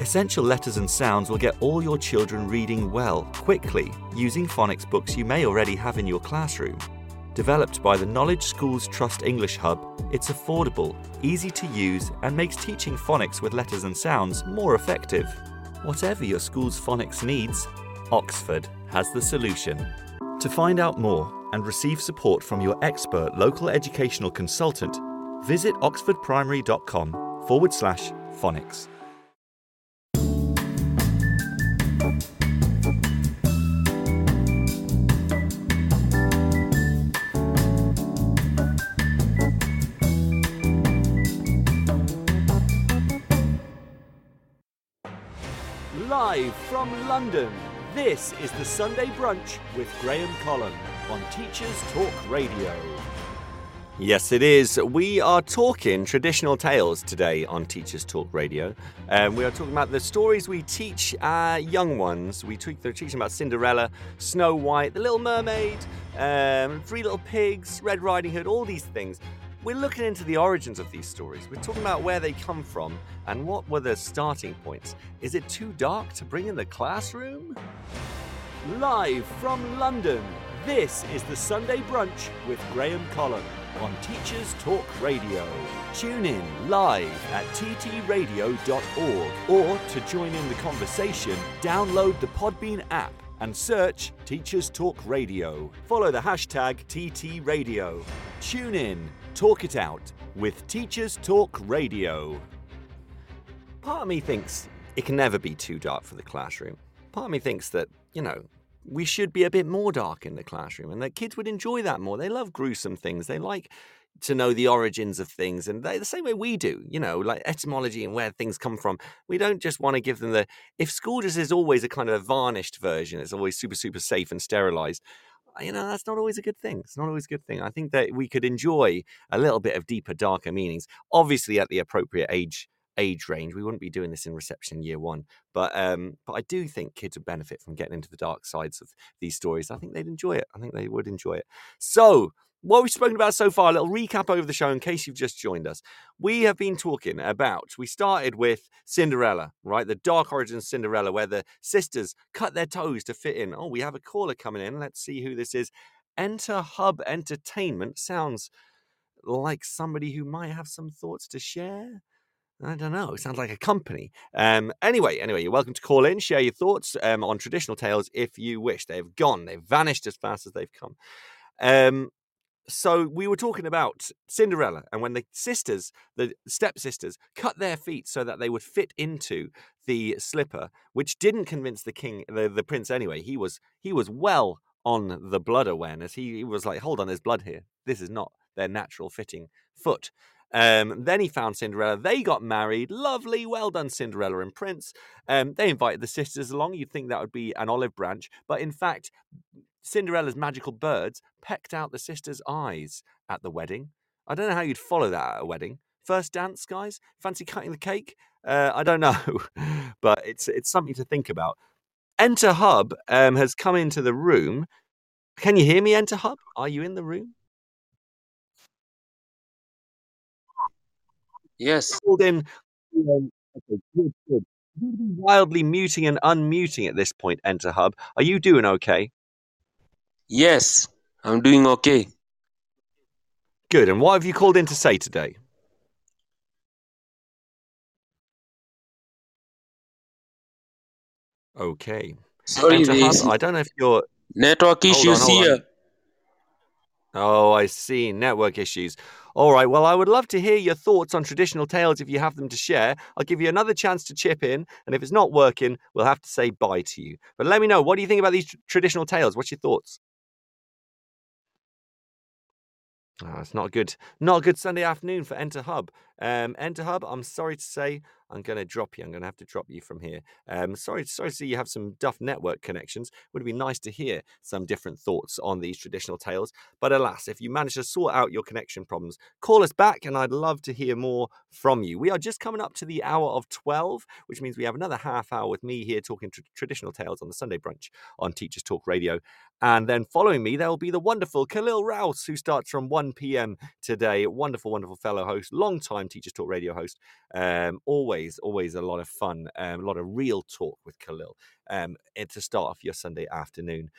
S1: Essential Letters and Sounds will get all your children reading well, quickly, using phonics books you may already have in your classroom. Developed by the Knowledge Schools Trust English Hub, it's affordable, easy to use, and makes teaching phonics with letters and sounds more effective. Whatever your school's phonics needs, Oxford has the solution. To find out more and receive support from your expert local educational consultant, visit oxfordprimary.com forward slash phonics.
S5: Live from London, this is the Sunday Brunch with Graham Collin on Teachers Talk Radio.
S1: Yes, it is. We are talking traditional tales today on Teachers Talk Radio. Um, we are talking about the stories we teach our young ones. We teach, they're teaching about Cinderella, Snow White, The Little Mermaid, um, Three Little Pigs, Red Riding Hood, all these things. We're looking into the origins of these stories. We're talking about where they come from and what were the starting points. Is it too dark to bring in the classroom?
S5: Live from London, this is the Sunday Brunch with Graham Collin on Teachers Talk Radio. Tune in live at ttradio.org or to join in the conversation, download the Podbean app and search Teachers Talk Radio. Follow the hashtag TTRadio. Tune in, talk it out with Teachers Talk Radio.
S1: Part of me thinks it can never be too dark for the classroom. Part of me thinks that, you know, we should be a bit more dark in the classroom and that kids would enjoy that more. They love gruesome things. They like to know the origins of things and they the same way we do, you know, like etymology and where things come from. We don't just want to give them the if school just is always a kind of a varnished version, it's always super, super safe and sterilized. You know, that's not always a good thing. It's not always a good thing. I think that we could enjoy a little bit of deeper, darker meanings, obviously at the appropriate age age range. We wouldn't be doing this in reception year one, but um, but I do think kids would benefit from getting into the dark sides of these stories. I think they'd enjoy it. I think they would enjoy it. So. What we've spoken about so far, a little recap over the show in case you've just joined us. We have been talking about, we started with Cinderella, right? The dark origins Cinderella, where the sisters cut their toes to fit in. Oh, we have a caller coming in. Let's see who this is. Enter Hub Entertainment sounds like somebody who might have some thoughts to share. I don't know. It sounds like a company. Um, anyway, anyway, you're welcome to call in, share your thoughts um, on traditional tales if you wish. They've gone, they've vanished as fast as they've come. Um, so we were talking about Cinderella and when the sisters, the stepsisters, cut their feet so that they would fit into the slipper, which didn't convince the king, the, the prince anyway. He was he was well on the blood awareness. He, he was like, hold on, there's blood here. This is not their natural fitting foot. Um, then he found Cinderella. They got married. Lovely. Well done, Cinderella and Prince. Um, they invited the sisters along. You'd think that would be an olive branch. But in fact, Cinderella's magical birds pecked out the sisters' eyes at the wedding. I don't know how you'd follow that at a wedding. First dance, guys? Fancy cutting the cake? Uh, I don't (laughs) know. but it's, it's something to think about. Enter Hub um, has come into the room. Can you hear me, Enter Hub? Are you in the room?
S6: Yes.
S1: called in. Um, okay, good, good. You seem to be Wildly muting and unmuting at this point, Enter Hub. Are you doing okay?
S6: Yes. I'm doing okay.
S1: Good. And what have you called in to say today? Okay.
S6: Sorry,
S1: I don't know if you're.
S6: network
S1: Hold on,
S6: issues
S1: on.
S6: here.
S1: Oh, I see. Network issues. All right. Well, I would love to hear your thoughts on traditional tales if you have them to share. I'll give you another chance to chip in. And if it's not working, we'll have to say bye to you. But let me know. What do you think about these tr- traditional tales? What's your thoughts? Oh, it's not good, not a good Sunday afternoon for Enter Hub. Um, Enter Hub, I'm sorry to say, I'm going to drop you. I'm going to have to drop you from here. Um, sorry, sorry to see you have some duff network connections. Would it be nice to hear some different thoughts on these traditional tales. But alas, if you manage to sort out your connection problems, call us back, and I'd love to hear more from you. We are just coming up to the hour of 12, which means we have another half hour with me here talking tr- traditional tales on the Sunday brunch on Teachers Talk Radio. And then following me, there will be the wonderful Khalil Rouse, who starts from 1 p.m. today. Wonderful, wonderful fellow host, long time Teachers Talk Radio host. Um, always, always a lot of fun, um, a lot of real talk with Khalil um, and to start off your Sunday afternoon.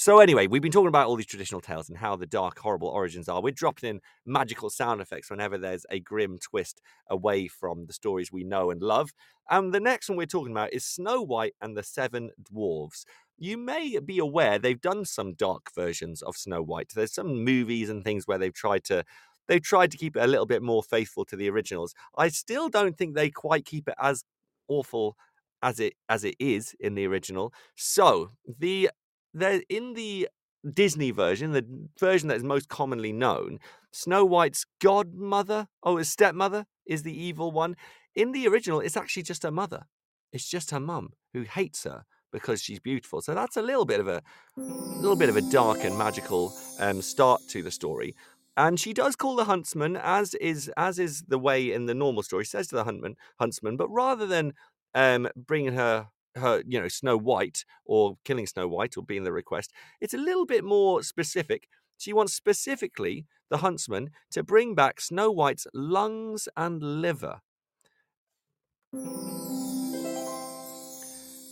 S1: So anyway, we've been talking about all these traditional tales and how the dark, horrible origins are. We're dropping in magical sound effects whenever there's a grim twist away from the stories we know and love. And the next one we're talking about is Snow White and the Seven Dwarves. you may be aware they've done some dark versions of Snow White. There's some movies and things where they've tried to they've tried to keep it a little bit more faithful to the originals. I still don't think they quite keep it as awful as it as it is in the original. So the the in the Disney version, the version that is most commonly known, Snow White's godmother, oh, his stepmother, is the evil one. In the original, it's actually just her mother. It's just her mum who hates her because she's beautiful. So that's a little bit of a little bit of a dark and magical um, start to the story. And she does call the huntsman, as is as is the way in the normal story. She Says to the huntman, huntsman, but rather than um, bringing her her you know Snow White or killing Snow White or being the request, it's a little bit more specific. She wants specifically the huntsman to bring back Snow White's lungs and liver.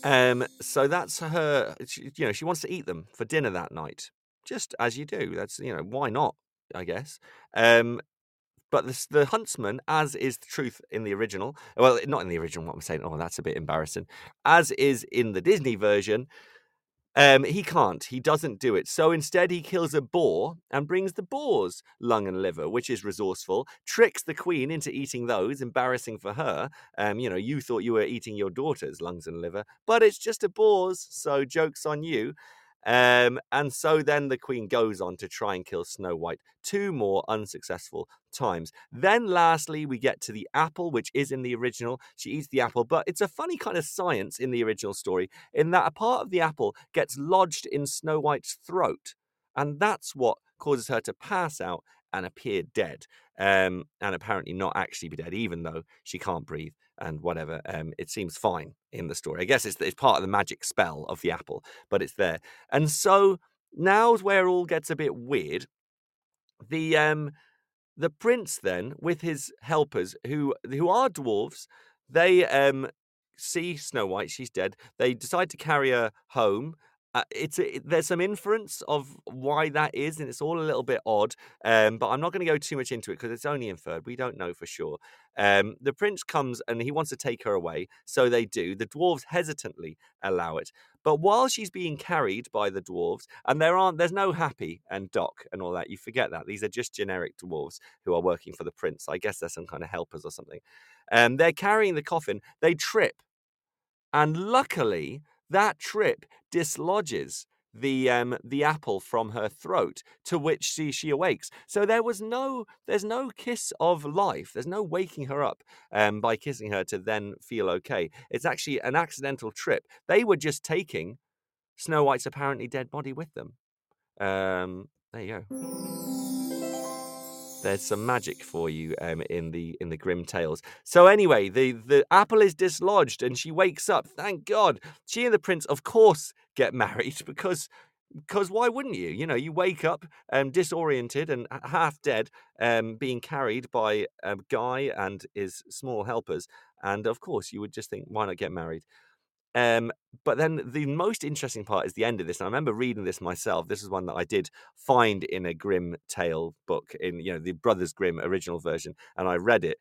S1: Um, so that's her. She, you know, she wants to eat them for dinner that night, just as you do. That's you know, why not? I guess. Um, but the, the huntsman, as is the truth in the original, well, not in the original. What I'm saying, oh, that's a bit embarrassing. As is in the Disney version, um, he can't. He doesn't do it. So instead, he kills a boar and brings the boar's lung and liver, which is resourceful. Tricks the queen into eating those, embarrassing for her. Um, you know, you thought you were eating your daughter's lungs and liver, but it's just a boar's. So jokes on you. Um, and so then the queen goes on to try and kill Snow White two more unsuccessful times. Then, lastly, we get to the apple, which is in the original. She eats the apple, but it's a funny kind of science in the original story in that a part of the apple gets lodged in Snow White's throat. And that's what causes her to pass out and appear dead, um, and apparently not actually be dead, even though she can't breathe and whatever. Um, it seems fine in the story. I guess it's, it's part of the magic spell of the apple, but it's there. And so now's where all gets a bit weird. The um, the prince then, with his helpers, who who are dwarves, they um see Snow White. She's dead. They decide to carry her home uh, it's it, there's some inference of why that is, and it's all a little bit odd. Um, but I'm not going to go too much into it because it's only inferred. We don't know for sure. Um, the prince comes and he wants to take her away, so they do. The dwarves hesitantly allow it, but while she's being carried by the dwarves, and there aren't, there's no Happy and Doc and all that. You forget that these are just generic dwarves who are working for the prince. I guess they're some kind of helpers or something. Um, they're carrying the coffin. They trip, and luckily that trip dislodges the um the apple from her throat to which she she awakes. So there was no there's no kiss of life there's no waking her up um by kissing her to then feel okay. It's actually an accidental trip. They were just taking snow white's apparently dead body with them. Um there you go there's some magic for you um, in the in the Grimm tales. So anyway, the the apple is dislodged and she wakes up. Thank God. She and the prince, of course, get (laughs) married because because why wouldn't you? You know, you wake up um, disoriented and half dead, um, being carried by a guy and his small helpers, and of course you would just think, why not get married? Um, but then the most interesting part is the end of this. And I remember reading this myself. This is one that I did find in a Grimm tale book, in you know the Brothers Grimm original version, and I read it.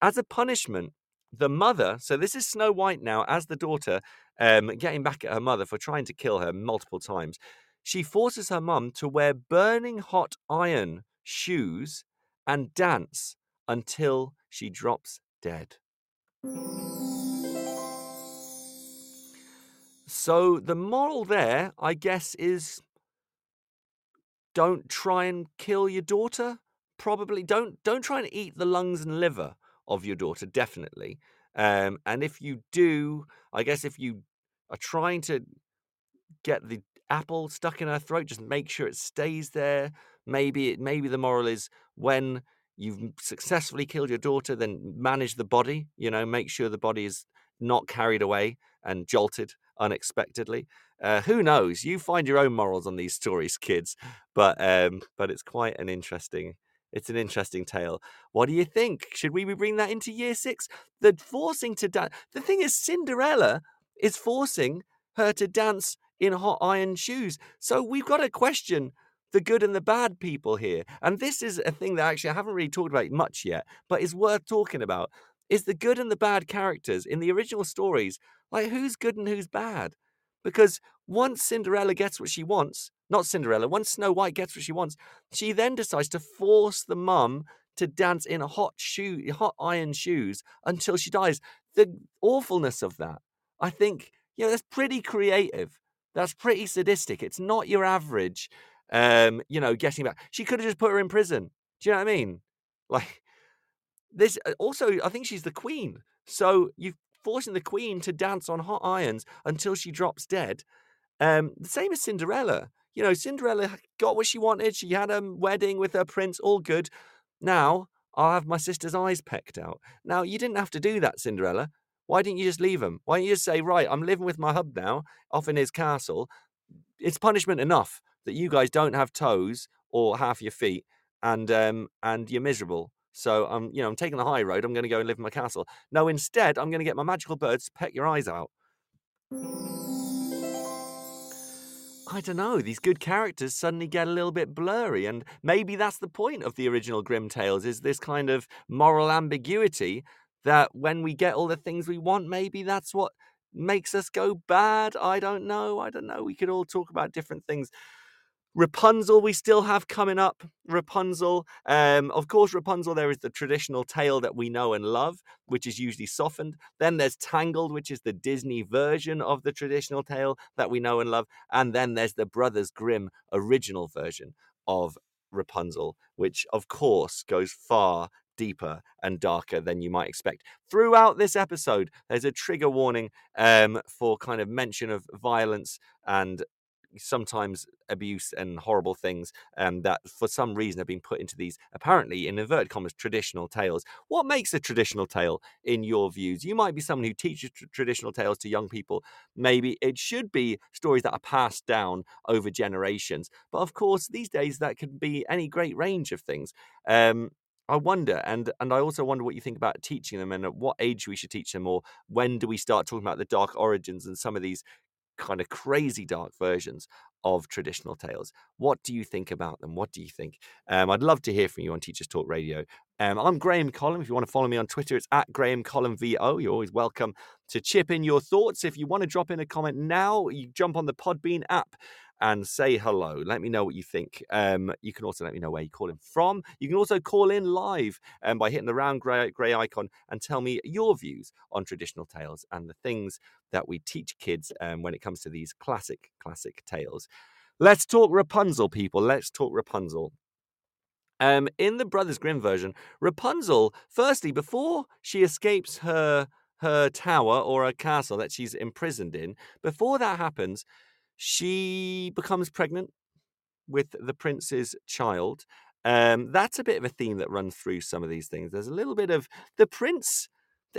S1: As a punishment, the mother. So this is Snow White now as the daughter, um, getting back at her mother for trying to kill her multiple times. She forces her mum to wear burning hot iron shoes and dance until she drops dead. So the moral there, I guess, is don't try and kill your daughter. Probably don't don't try and eat the lungs and liver of your daughter. Definitely. Um, and if you do, I guess if you are trying to get the apple stuck in her throat, just make sure it stays there. Maybe it, maybe the moral is when you've successfully killed your daughter, then manage the body. You know, make sure the body is not carried away and jolted unexpectedly. Uh, who knows? You find your own morals on these stories, kids. But um, but it's quite an interesting. It's an interesting tale. What do you think? Should we bring that into year six? The forcing to dance. The thing is, Cinderella is forcing her to dance in hot iron shoes. So we've got to question the good and the bad people here. And this is a thing that actually I haven't really talked about much yet, but is worth talking about. Is the good and the bad characters in the original stories like who's good and who's bad? Because once Cinderella gets what she wants, not Cinderella, once Snow White gets what she wants, she then decides to force the mum to dance in hot shoe, hot iron shoes until she dies. The awfulness of that, I think, you know, that's pretty creative. That's pretty sadistic. It's not your average, um, you know, getting back. She could have just put her in prison. Do you know what I mean? (laughs) Like this. uh, Also, I think she's the queen, so you're forcing the queen to dance on hot irons until she drops dead. Um, the same as Cinderella. You know, Cinderella got what she wanted. She had a wedding with her prince, all good. Now I'll have my sister's eyes pecked out. Now you didn't have to do that, Cinderella. Why didn't you just leave him? Why don't you just say, right, I'm living with my hub now, off in his castle. It's punishment enough that you guys don't have toes or half your feet, and um, and you're miserable. So I'm, you know, I'm taking the high road. I'm going to go and live in my castle. No, instead, I'm going to get my magical birds to peck your eyes out. I don't know. These good characters suddenly get a little bit blurry, and maybe that's the point of the original Grimm tales: is this kind of moral ambiguity that when we get all the things we want, maybe that's what makes us go bad. I don't know. I don't know. We could all talk about different things. Rapunzel, we still have coming up. Rapunzel. Um, of course, Rapunzel, there is the traditional tale that we know and love, which is usually softened. Then there's Tangled, which is the Disney version of the traditional tale that we know and love. And then there's the Brothers Grimm original version of Rapunzel, which, of course, goes far deeper and darker than you might expect. Throughout this episode, there's a trigger warning um, for kind of mention of violence and sometimes abuse and horrible things um, that for some reason have been put into these apparently in inverted commas traditional tales. What makes a traditional tale in your views? You might be someone who teaches tr- traditional tales to young people. Maybe it should be stories that are passed down over generations but of course these days that can be any great range of things. Um, I wonder, and and I also wonder what you think about teaching them, and at what age we should teach them, or when do we start talking about the dark origins and some of these kind of crazy dark versions of traditional tales. What do you think about them? What do you think? Um, I'd love to hear from you on Teachers Talk Radio. Um, I'm Graham Collum. If you want to follow me on Twitter, it's at Graham Collum VO. You're always welcome to chip in your thoughts. If you want to drop in a comment now, you jump on the Podbean app and say hello. Let me know what you think. Um, you can also let me know where you call in from. You can also call in live um, by hitting the round grey, grey icon and tell me your views on traditional tales and the things that we teach kids um, when it comes to these classic, classic tales. Let's talk Rapunzel, people. Let's talk Rapunzel. Um, in the Brothers Grimm version, Rapunzel, firstly, before she escapes her her tower or her castle that she's imprisoned in, before that happens, she becomes pregnant with the prince's child. Um, that's a bit of a theme that runs through some of these things. There's a little bit of the prince,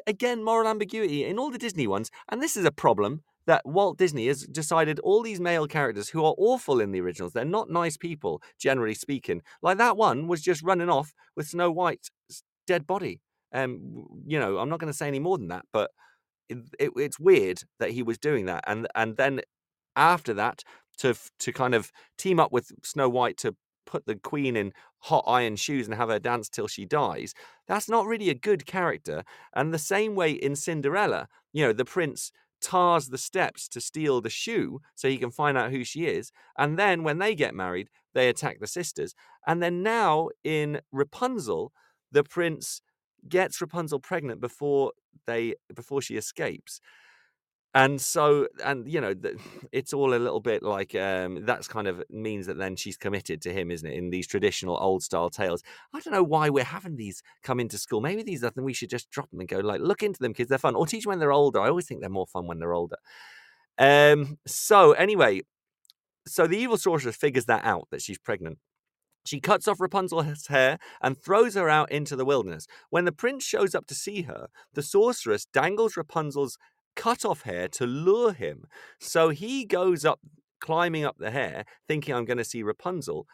S1: again, moral ambiguity in all the Disney ones, and this is a problem that Walt Disney has decided all these male characters who are awful in the originals, they're not nice people, generally speaking. Like that one was just running off with Snow White's dead body. Um, you know, I'm not going to say any more than that, but it, it, it's weird that he was doing that, and and then after that to to kind of team up with Snow White to put the queen in hot iron shoes and have her dance till she dies. That's not really a good character. And the same way in Cinderella, you know, the prince tars the steps to steal the shoe so he can find out who she is. And then when they get married, they attack the sisters. And then now in Rapunzel, the prince gets Rapunzel pregnant before they before she escapes and so and you know it's all a little bit like um that's kind of means that then she's committed to him isn't it in these traditional old style tales. I don't know why we're having these come into school. Maybe these are things we should just drop them and go like look into them kids they're fun or teach when they're older. I always think they're more fun when they're older. Um so anyway so the evil sorceress figures that out that she's pregnant. She cuts off Rapunzel's hair and throws her out into the wilderness. When the prince shows up to see her, the sorceress dangles Rapunzel's cut off hair to lure him. So he goes up, climbing up the hair, thinking, I'm going to see Rapunzel,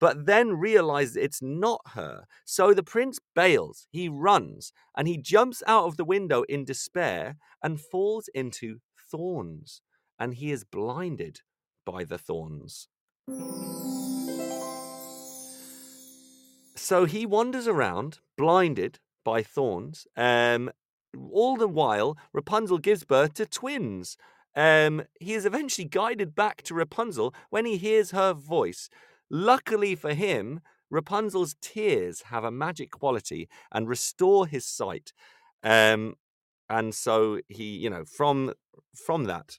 S1: but then realizes it's not her. So the prince bails, he runs, and he jumps out of the window in despair and falls into thorns. And he is blinded by the thorns. So he wanders around, blinded by thorns, um, all the while, Rapunzel gives birth to twins. Um, he is eventually guided back to Rapunzel when he hears her voice. Luckily for him, Rapunzel's tears have a magic quality and restore his sight. Um, and so he, you know, from from that,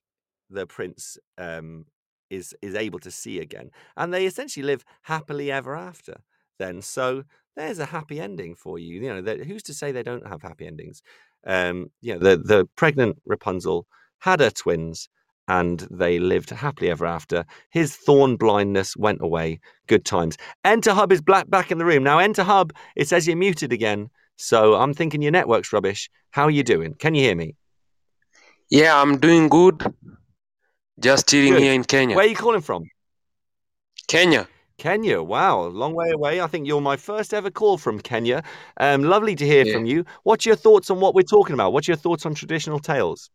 S1: the prince um, is is able to see again, and they essentially live happily ever after. Then, so there's a happy ending for you. You know, who's to say they don't have happy endings? Um, you know, the the pregnant Rapunzel had her twins, and they lived happily ever after. His thorn blindness went away. Good times. Enter Hub is black back in the room now. Enter Hub. It says you're muted again. So I'm thinking your network's rubbish. How are you doing? Can you hear me?
S6: Yeah, I'm doing good. Just chilling here in Kenya.
S1: Where are you calling from?
S6: Kenya.
S1: Kenya. Wow, long way away. I think you're my first ever call from Kenya. Um, lovely to hear
S6: Yeah.
S1: from you. What's your thoughts on what we're talking about? What's your thoughts on traditional tales?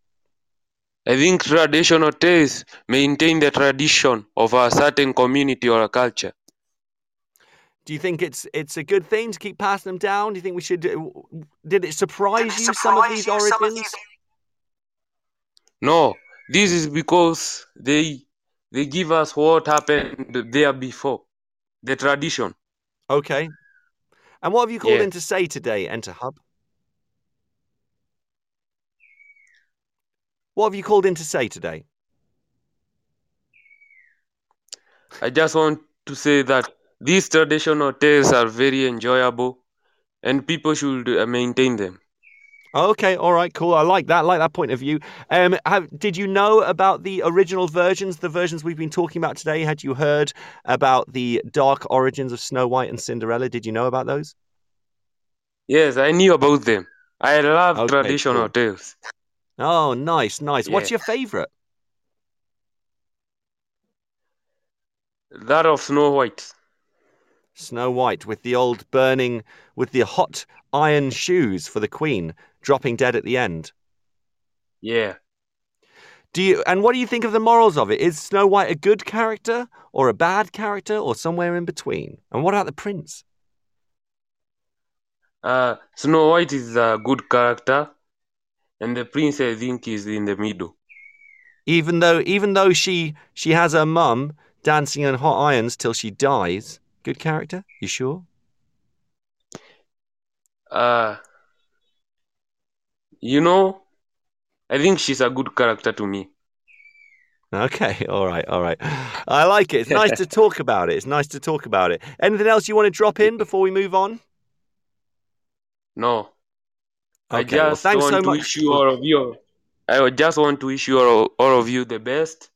S6: I think traditional tales maintain the tradition of a certain community or a culture.
S1: Do you think it's it's a good thing to keep passing them down? Do you think we should? uh, Did it surprise you some of these origins?
S6: No, this is because they they give us what happened there before, the tradition.
S1: Okay. And what have you called
S6: Yeah.
S1: in to say today, Enter Hub? What have you called in to say today?
S6: I just want to say that these traditional tales are very enjoyable, and people should uh, maintain them.
S1: Okay, all right, cool. I like that. I like that point of view. Um, have, did you know about the original versions, the versions we've been talking about today? Had you heard about the dark origins of Snow White and Cinderella? Did you know about those?
S6: Yes, I knew about them. I love
S1: Okay,
S6: traditional
S1: cool.
S6: tales.
S1: Oh, nice, nice. What's your favorite?
S6: That of Snow White.
S1: Snow White with the old burning, with the hot iron shoes for the Queen, dropping dead at the end.
S6: Yeah.
S1: Do you? And what do you think of the morals of it? Is Snow White a good character or a bad character or somewhere in between? And what about the prince?
S6: Uh, Snow White is a good character, and the prince I think is in the middle.
S1: Even though, even though she she has her mum dancing on hot irons till she dies, good character. You sure?
S6: Uh, you know, I think she's a good character to me.
S1: Okay, (laughs) all right, all right. I like it. It's nice to (laughs) talk about it. It's nice to talk about it. Anything else you want to drop in before we move on?
S6: No, I
S1: Okay, well,
S6: just
S1: thanks
S6: want
S1: so
S6: to
S1: much.
S6: wish you all of you. I just want to wish you all, all of you the best.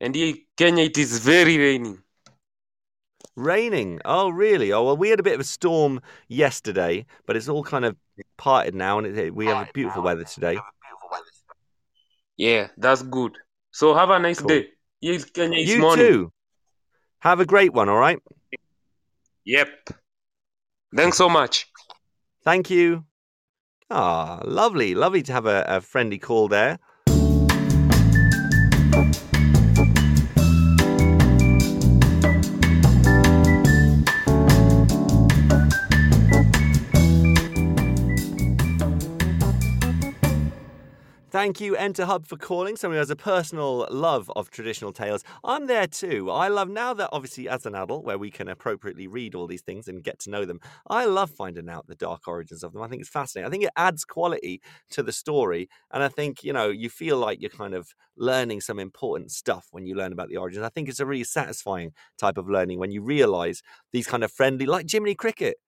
S6: And in Kenya, it is very raining.
S1: Raining. Oh, really? Oh, well, we had a bit of a storm yesterday, but it's all kind of parted now, and it, we have a beautiful weather today.
S6: Yeah, that's good. So have a nice
S1: Cool.
S6: day. In Kenya,
S1: You
S6: morning.
S1: too. Have a great one. All right.
S6: Yep. Thanks so much.
S1: Thank you. Ah, lovely, lovely to have a, a friendly call there. Thank you, Enter Hub, for calling. Someone who has a personal love of traditional tales. I'm there too. I love now that, obviously, as an adult, where we can appropriately read all these things and get to know them, I love finding out the dark origins of them. I think it's fascinating. I think it adds quality to the story. And I think, you know, you feel like you're kind of learning some important stuff when you learn about the origins. I think it's a really satisfying type of learning when you realize these kind of friendly, like Jiminy Cricket.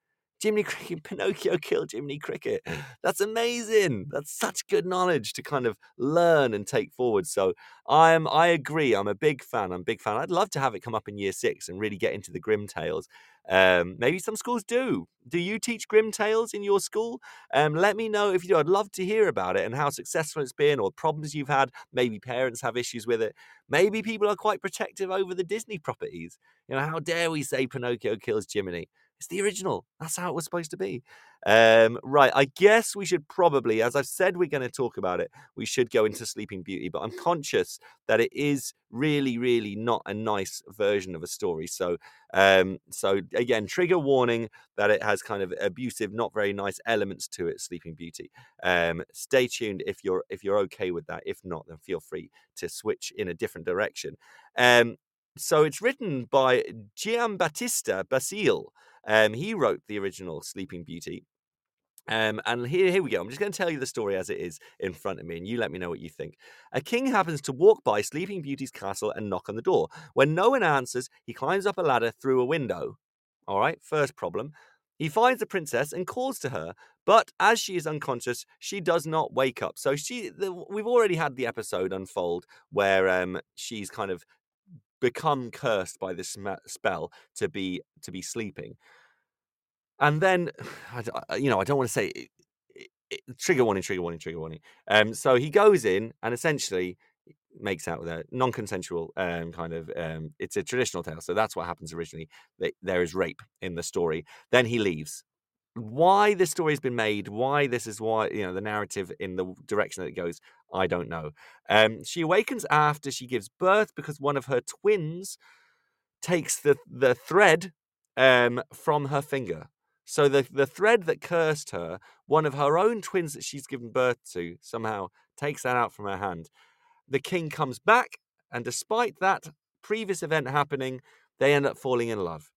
S1: Jiminy Cricket, (laughs) Pinocchio killed Jiminy Cricket. That's amazing. That's such good knowledge to kind of learn and take forward. So I'm, I agree. I'm a big fan. I'm a big fan. I'd love to have it come up in year six and really get into the Grimm Tales. Um, maybe some schools do. Do you teach Grimm Tales in your school? Um, let me know if you do. I'd love to hear about it and how successful it's been or problems you've had. Maybe parents have issues with it. Maybe people are quite protective over the Disney properties. You know, how dare we say Pinocchio kills Jiminy? It's the original. That's how it was supposed to be. Um, right. I guess we should probably, as I've said, we're going to talk about it. We should go into Sleeping Beauty, but I'm conscious that it is really, really not a nice version of a story. So, um, so again, trigger warning that it has kind of abusive, not very nice elements to it. Sleeping Beauty. Um, stay tuned if you're if you're okay with that. If not, then feel free to switch in a different direction. Um, so it's written by Giambattista Basile. Um, he wrote the original Sleeping Beauty. Um, and here, here we go. I'm just going to tell you the story as it is in front of me, and you let me know what you think. A king happens to walk by Sleeping Beauty's castle and knock on the door. When no one answers, he climbs up a ladder through a window. All right, first problem. He finds the princess and calls to her, but as she is unconscious, she does not wake up. So she, the, we've already had the episode unfold where um, she's kind of become cursed by this spell to be to be sleeping. And then, (sighs) you know, I don't want to say trigger warning, trigger warning, trigger warning. Um, so he goes in and essentially makes out with a non-consensual um, kind of. Um, it's a traditional tale, so that's what happens originally. There is rape in the story. Then he leaves, why this story has been made, why this is why you know the narrative in the direction that it goes, I don't know. Um, she awakens after she gives birth because one of her twins takes the the thread um, from her finger. So the the thread that cursed her, one of her own twins that she's given birth to, somehow takes that out from her hand. The king comes back, and despite that previous event happening, they end up falling in love.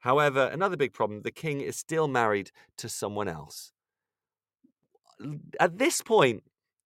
S1: However, another big problem the king is still married to someone else. At this point,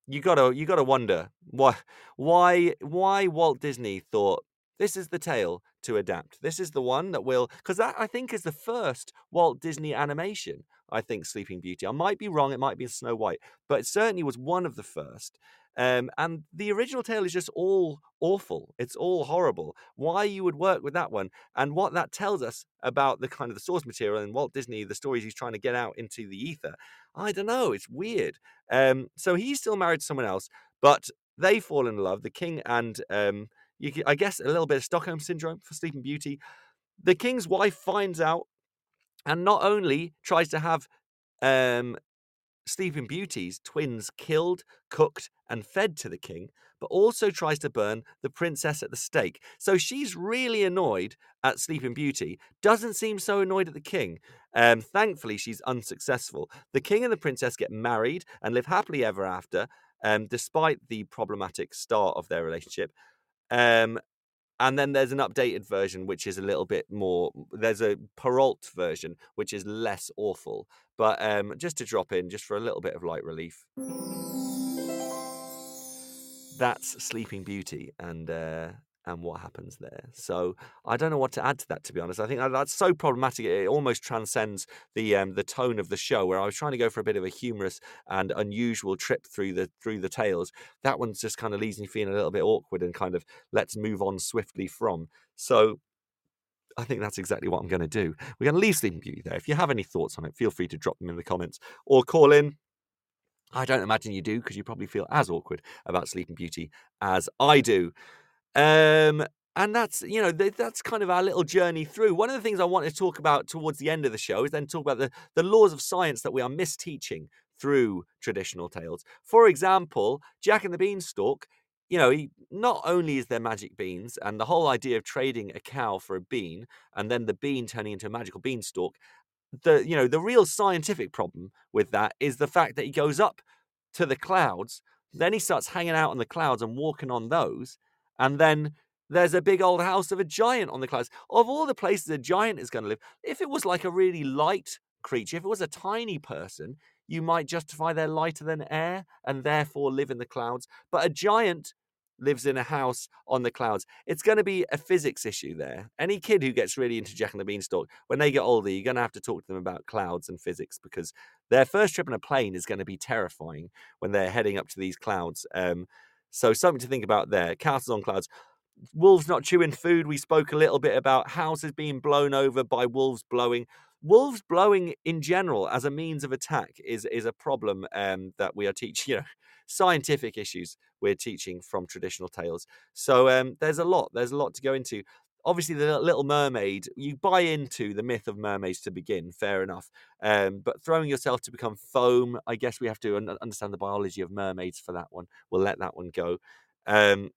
S1: you gotta you gotta wonder why why why Walt Disney thought this is the tale to adapt. This is the one that will because that I think is the first Walt Disney animation. I think Sleeping Beauty. I might be wrong. It might be Snow White, but it certainly was one of the first. Um, and the original tale is just all awful. It's all horrible. Why you would work with that one, and what that tells us about the kind of the source material and Walt Disney, the stories he's trying to get out into the ether. I don't know. It's weird. Um, so he's still married to someone else, but they fall in love. The king and um, you, I guess a little bit of Stockholm syndrome for Sleeping Beauty. The king's wife finds out, and not only tries to have um, Sleeping Beauty's twins killed, cooked, and fed to the king, but also tries to burn the princess at the stake. So she's really annoyed at Sleeping Beauty, doesn't seem so annoyed at the king. Um, thankfully, she's unsuccessful. The king and the princess get married and live happily ever after, um, despite the problematic start of their relationship. Um, and then there's an updated version which is a little bit more there's a Perrault version which is less awful. But um, just to drop in just for a little bit of light relief. That's sleeping beauty and uh, and what happens there so i don't know what to add to that to be honest i think that's so problematic it almost transcends the um, the tone of the show where i was trying to go for a bit of a humorous and unusual trip through the through the tales that one just kind of leaves me feeling a little bit awkward and kind of let's move on swiftly from so I think that's exactly what I'm going to do. We're going to leave Sleeping Beauty there. If you have any thoughts on it, feel free to drop them in the comments or call in I don't imagine you do because you probably feel as awkward about Sleeping Beauty as I do. Um, and that's you know that's kind of our little journey through. One of the things I want to talk about towards the end of the show is then talk about the the laws of science that we are misteaching through traditional tales. For example, Jack and the Beanstalk. You know, he, not only is there magic beans, and the whole idea of trading a cow for a bean, and then the bean turning into a magical beanstalk, the you know the real scientific problem with that is the fact that he goes up to the clouds then he starts hanging out on the clouds and walking on those and then there's a big old house of a giant on the clouds of all the places a giant is going to live if it was like a really light creature if it was a tiny person you might justify they're lighter than air and therefore live in the clouds but a giant lives in a house on the clouds. It's going to be a physics issue there. Any kid who gets really into Jack and the Beanstalk, when they get older, you're going to have to talk to them about clouds and physics because their first trip in a plane is going to be terrifying when they're heading up to these clouds. Um, so something to think about there. Castles on clouds. Wolves not chewing food. We spoke a little bit about houses being blown over by wolves blowing wolves blowing in general as a means of attack is is a problem um, that we are teaching. (laughs) You know, scientific issues we're teaching from traditional tales. So um, there's a lot. There's a lot to go into. Obviously the Little Mermaid, you buy into the myth of mermaids to begin, fair enough. Um, but throwing yourself to become foam, I guess we have to un- understand the biology of mermaids for that one. We'll let that one go. Um,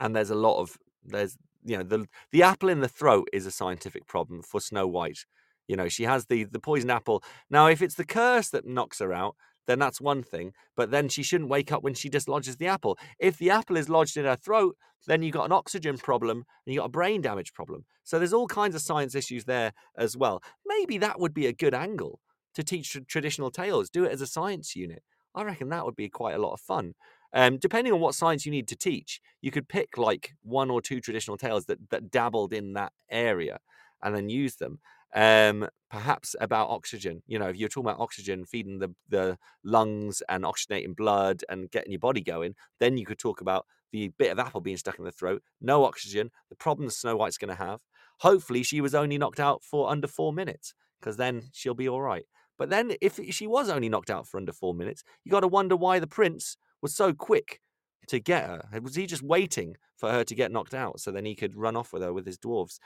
S1: and there's a lot of there's you know the the apple in the throat is a scientific problem for Snow White. You know she has the the poison apple. Now if it's the curse that knocks her out, then that's one thing. But then she shouldn't wake up when she dislodges the apple. If the apple is lodged in her throat, then you've got an oxygen problem and you've got a brain damage problem. So there's all kinds of science issues there as well. Maybe that would be a good angle to teach traditional tales. Do it as a science unit. I reckon that would be quite a lot of fun. Um, depending on what science you need to teach, you could pick like one or two traditional tales that, that dabbled in that area and then use them um, perhaps about oxygen. You know, if you're talking about oxygen, feeding the, the lungs and oxygenating blood and getting your body going, then you could talk about the bit of apple being stuck in the throat, no oxygen, the problem Snow White's going to have. Hopefully, she was only knocked out for under four minutes because then she'll be all right. But then, if she was only knocked out for under four minutes, you got to wonder why the prince was so quick to get her. Was he just waiting for her to get knocked out so then he could run off with her with his dwarves?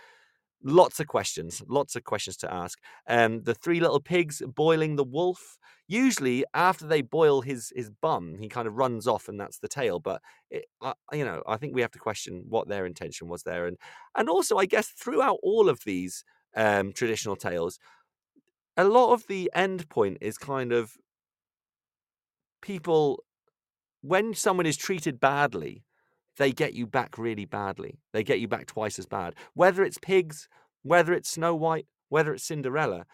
S1: Lots of questions, lots of questions to ask. Um, the three little pigs boiling the wolf. Usually, after they boil his his bum, he kind of runs off, and that's the tale. But it, uh, you know, I think we have to question what their intention was there, and and also, I guess, throughout all of these um, traditional tales, a lot of the end point is kind of people when someone is treated badly they get you back really badly. They get you back twice as bad. Whether it's pigs, whether it's Snow White, whether it's Cinderella,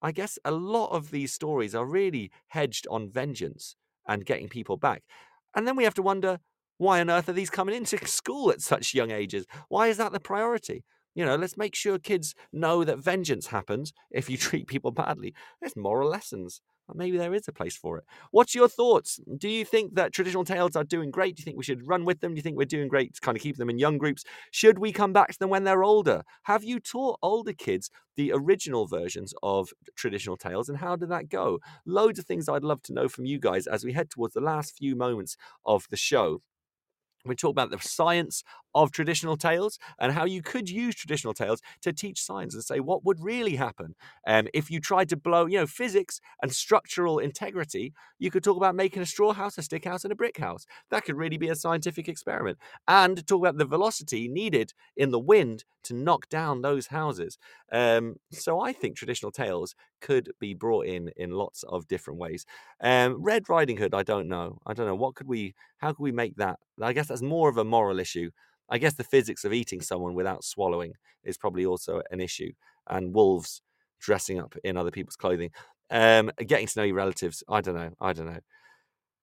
S1: I guess a lot of these stories are really hedged on vengeance and getting people back. And then we have to wonder why on earth are these coming into (laughs) school at such young ages? Why is that the priority? You know, let's make sure kids know that vengeance happens if you (laughs) treat people badly. There's moral lessons maybe there is a place for it. What's your thoughts? Do you think that traditional tales are doing great? Do you think we should run with them? Do you think we're doing great to kind of keep them in young groups? Should we come back to them when they're older? Have you taught older kids the original versions of traditional tales and how did that go? Loads of things I'd love to know from you guys as we head towards the last few moments of the show. We talk about the science of traditional tales and how you could use traditional tales to teach science and say what would really happen um, if you tried to blow, you know, physics and structural integrity. You could talk about making a straw house, a stick house, and a brick house. That could really be a scientific experiment. And talk about the velocity needed in the wind to knock down those houses. Um, so I think traditional tales could be brought in in lots of different ways. Um, Red Riding Hood, I don't know. I don't know what could we. How could we make that? I guess that's more of a moral issue. I guess the physics of eating someone without swallowing is probably also an issue. And wolves dressing up in other people's clothing, um, getting to know your relatives. I don't know. I don't know.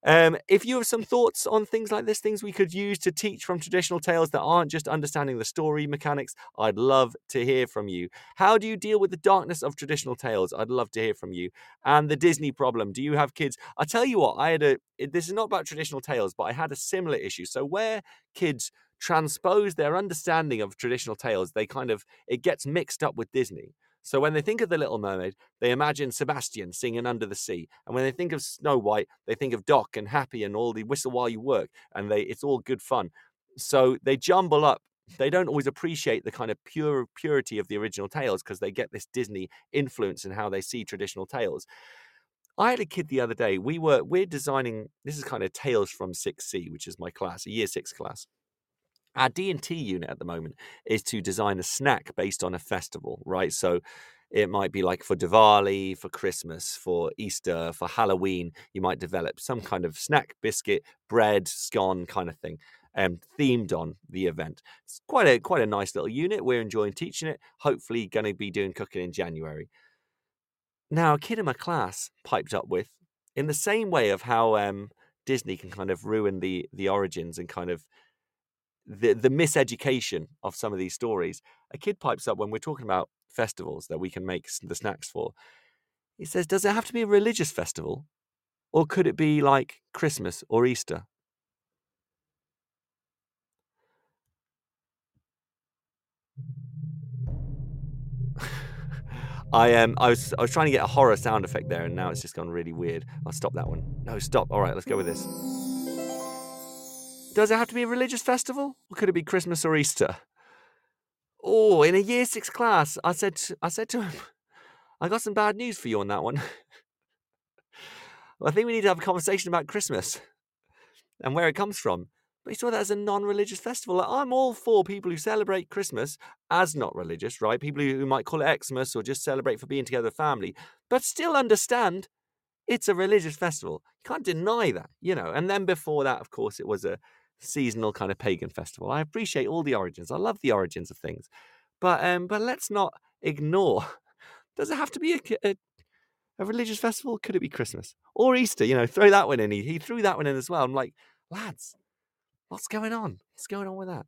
S1: Um, if you have some thoughts on things like this, things we could use to teach from traditional tales that aren't just understanding the story mechanics, I'd love to hear from you. How do you deal with the darkness of traditional tales? I'd love to hear from you. And the Disney problem. Do you have kids? I tell you what, I had a. This is not about traditional tales, but I had a similar issue. So where kids transpose their understanding of traditional tales, they kind of it gets mixed up with Disney. So when they think of the Little Mermaid, they imagine Sebastian singing under the sea. And when they think of Snow White, they think of Doc and Happy and all the whistle while you work. And they it's all good fun. So they jumble up. They don't always appreciate the kind of pure purity of the original tales because they get this Disney influence in how they see traditional tales. I had a kid the other day. We were we're designing. This is kind of Tales from Six C, which is my class, a Year Six class our D&T unit at the moment is to design a snack based on a festival, right? So it might be like for Diwali, for Christmas, for Easter, for Halloween, you might develop some kind of snack, biscuit, bread, scone kind of thing. Um, themed on the event. It's quite a quite a nice little unit. We're enjoying teaching it. Hopefully, going to be doing cooking in January. Now, a kid in my class piped up with, in the same way of how um, Disney can kind of ruin the the origins and kind of the the miseducation of some of these stories. A kid pipes up when we're talking about festivals that we can make the snacks for. He says, "Does it have to be a religious festival, or could it be like Christmas or Easter?" (laughs) I um I was I was trying to get a horror sound effect there, and now it's just gone really weird. I'll stop that one. No, stop. All right, let's go with this. Does it have to be a religious festival? Or could it be Christmas or Easter? Oh, in a year six class, I said, to, I said to him, (laughs) I got some bad news for you on that one. (laughs) I think we need to have a conversation about Christmas and where it comes from. But he saw that as a non-religious festival. Like, I'm all for people who celebrate Christmas as not religious, right? People who might call it Xmas or just celebrate for being together with family, but still understand it's a religious festival. You can't deny that, you know. And then before that, of course, it was a seasonal kind of pagan festival. I appreciate all the origins. I love the origins of things, but um, but let's not ignore. (laughs) Does it have to be a, a, a religious festival? Could it be Christmas or Easter? You know, throw that one in. He, he threw that one in as well. I'm like, lads, what's going on? What's going on with that?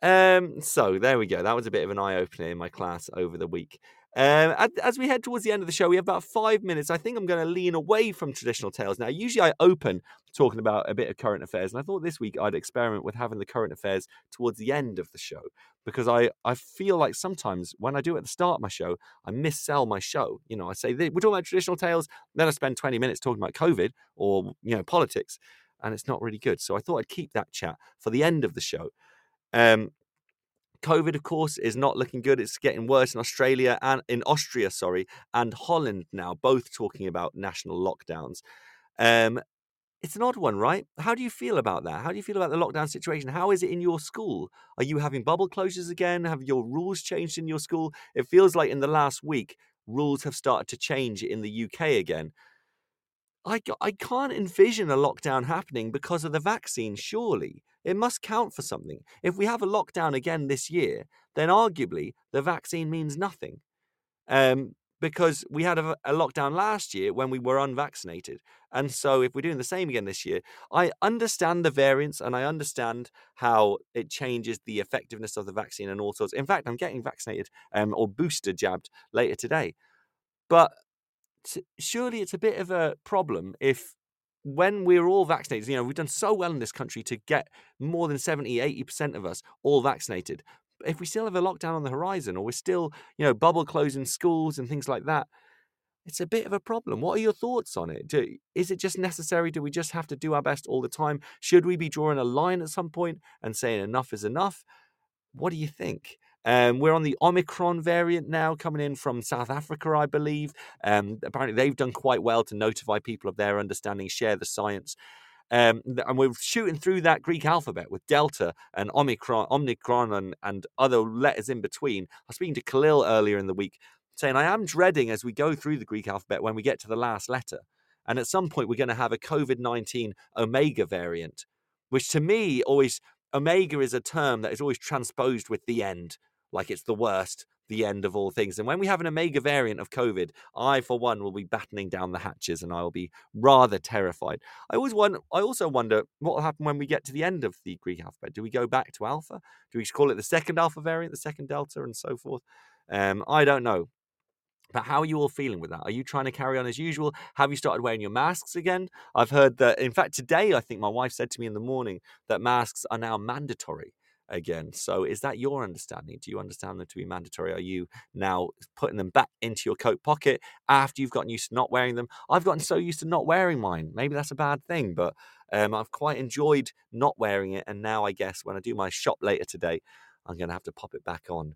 S1: Um, so there we go. That was a bit of an eye opener in my class over the week. Um, as we head towards the end of the show, we have about five minutes. I think I'm going to lean away from traditional tales. Now, usually I open talking about a bit of current affairs, and I thought this week I'd experiment with having the current affairs towards the end of the show because I, I feel like sometimes when I do it at the start of my show, I missell my show. You know, I say, we're talking about traditional tales, then I spend 20 minutes talking about COVID or, you know, politics, and it's not really good. So I thought I'd keep that chat for the end of the show. Um, COVID, of course, is not looking good. It's getting worse in Australia and in Austria, sorry, and Holland now, both talking about national lockdowns. Um, it's an odd one, right? How do you feel about that? How do you feel about the lockdown situation? How is it in your school? Are you having bubble closures again? Have your rules changed in your school? It feels like in the last week, rules have started to change in the UK again. I, I can't envision a lockdown happening because of the vaccine, surely. It must count for something. If we have a lockdown again this year, then arguably the vaccine means nothing. Um, because we had a, a, lockdown last year when we were unvaccinated. And so if we're doing the same again this year, I understand the variants and I understand how it changes the effectiveness of the vaccine and all sorts. In fact, I'm getting vaccinated um, or booster jabbed later today. But surely it's a bit of a problem if when we're all vaccinated, you know, we've done so well in this country to get more than 70, 80% of us all vaccinated. If we still have a lockdown on the horizon or we're still, you know, bubble closing schools and things like that, it's a bit of a problem. What are your thoughts on it? Do, is it just necessary? Do we just have to do our best all the time? Should we be drawing a line at some point and saying enough is enough? What do you think? Um, we're on the Omicron variant now, coming in from South Africa, I believe. Um, apparently, they've done quite well to notify people of their understanding, share the science. Um, and we're shooting through that Greek alphabet with Delta and Omicron, Omicron, and, and other letters in between. I was speaking to Khalil earlier in the week, saying I am dreading as we go through the Greek alphabet when we get to the last letter, and at some point we're going to have a COVID nineteen Omega variant, which to me always Omega is a term that is always transposed with the end like it's the worst, the end of all things. And when we have an Omega variant of COVID, I, for one, will be battening down the hatches and I will be rather terrified. I always wonder, I also wonder what will happen when we get to the end of the Greek alphabet. Do we go back to Alpha? Do we call it the second Alpha variant, the second Delta, and so forth? Um, I don't know. But how are you all feeling with that? Are you trying to carry on as usual? Have you started wearing your masks again? I've heard that, in fact, today, I think my wife said to me in the morning that masks are now mandatory again. So, is that your understanding? Do you understand them to be mandatory? Are you now putting them back into your coat pocket after you've gotten used to not wearing them? I've gotten so used to not wearing mine. Maybe that's a bad thing, but um, I've quite enjoyed not wearing it. And now, I guess when I do my shop later today, I'm going to have to pop it back on.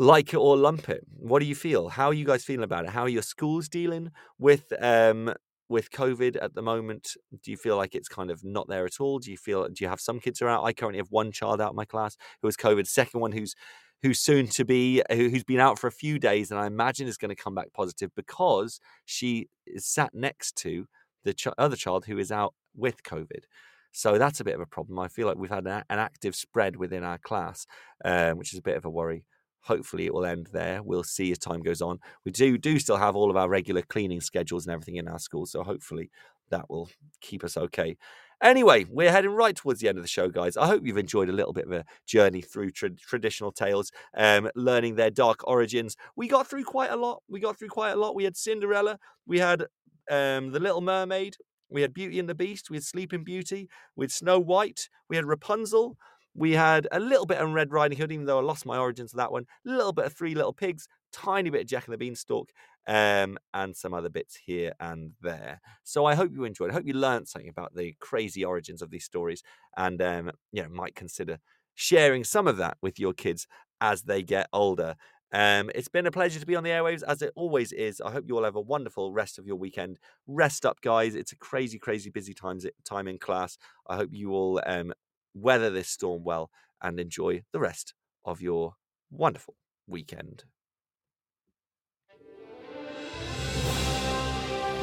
S1: Like it or lump it. What do you feel? How are you guys feeling about it? How are your schools dealing with um, with COVID at the moment? Do you feel like it's kind of not there at all? Do you feel do you have some kids are out? I currently have one child out of my class who has COVID. Second one who's who's soon to be who's been out for a few days and I imagine is going to come back positive because she is sat next to the ch- other child who is out with COVID. So that's a bit of a problem. I feel like we've had an, an active spread within our class, um, which is a bit of a worry. Hopefully, it will end there. We'll see as time goes on. We do do still have all of our regular cleaning schedules and everything in our school, so hopefully that will keep us okay. Anyway, we're heading right towards the end of the show, guys. I hope you've enjoyed a little bit of a journey through tra- traditional tales, um, learning their dark origins. We got through quite a lot. We got through quite a lot. We had Cinderella, we had um, The Little Mermaid, we had Beauty and the Beast, we had Sleeping Beauty, we had Snow White, we had Rapunzel, we had a little bit of Red Riding Hood, even though I lost my origins of that one. A little bit of Three Little Pigs, tiny bit of Jack and the Beanstalk, um, and some other bits here and there. So I hope you enjoyed. I hope you learned something about the crazy origins of these stories, and um, you know might consider sharing some of that with your kids as they get older. Um, it's been a pleasure to be on the airwaves, as it always is. I hope you all have a wonderful rest of your weekend. Rest up, guys. It's a crazy, crazy busy times time in class. I hope you all um, weather this storm well and enjoy the rest of your wonderful weekend.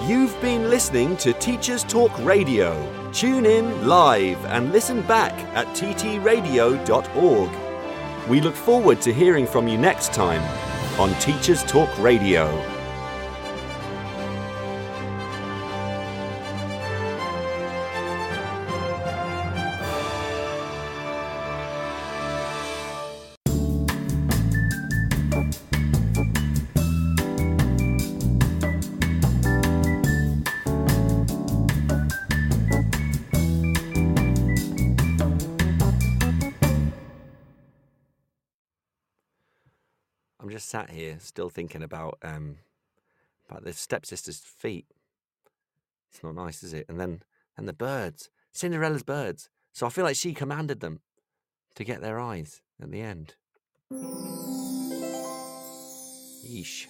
S1: You've been listening to Teachers Talk Radio. Tune in live and listen back at ttradio.org. We look forward to hearing from you next time on Teachers Talk Radio. Sat here still thinking about um about the stepsister's feet. It's not nice, is it? And then and the birds, Cinderella's birds. So I feel like she commanded them to get their eyes at the end. Yeesh.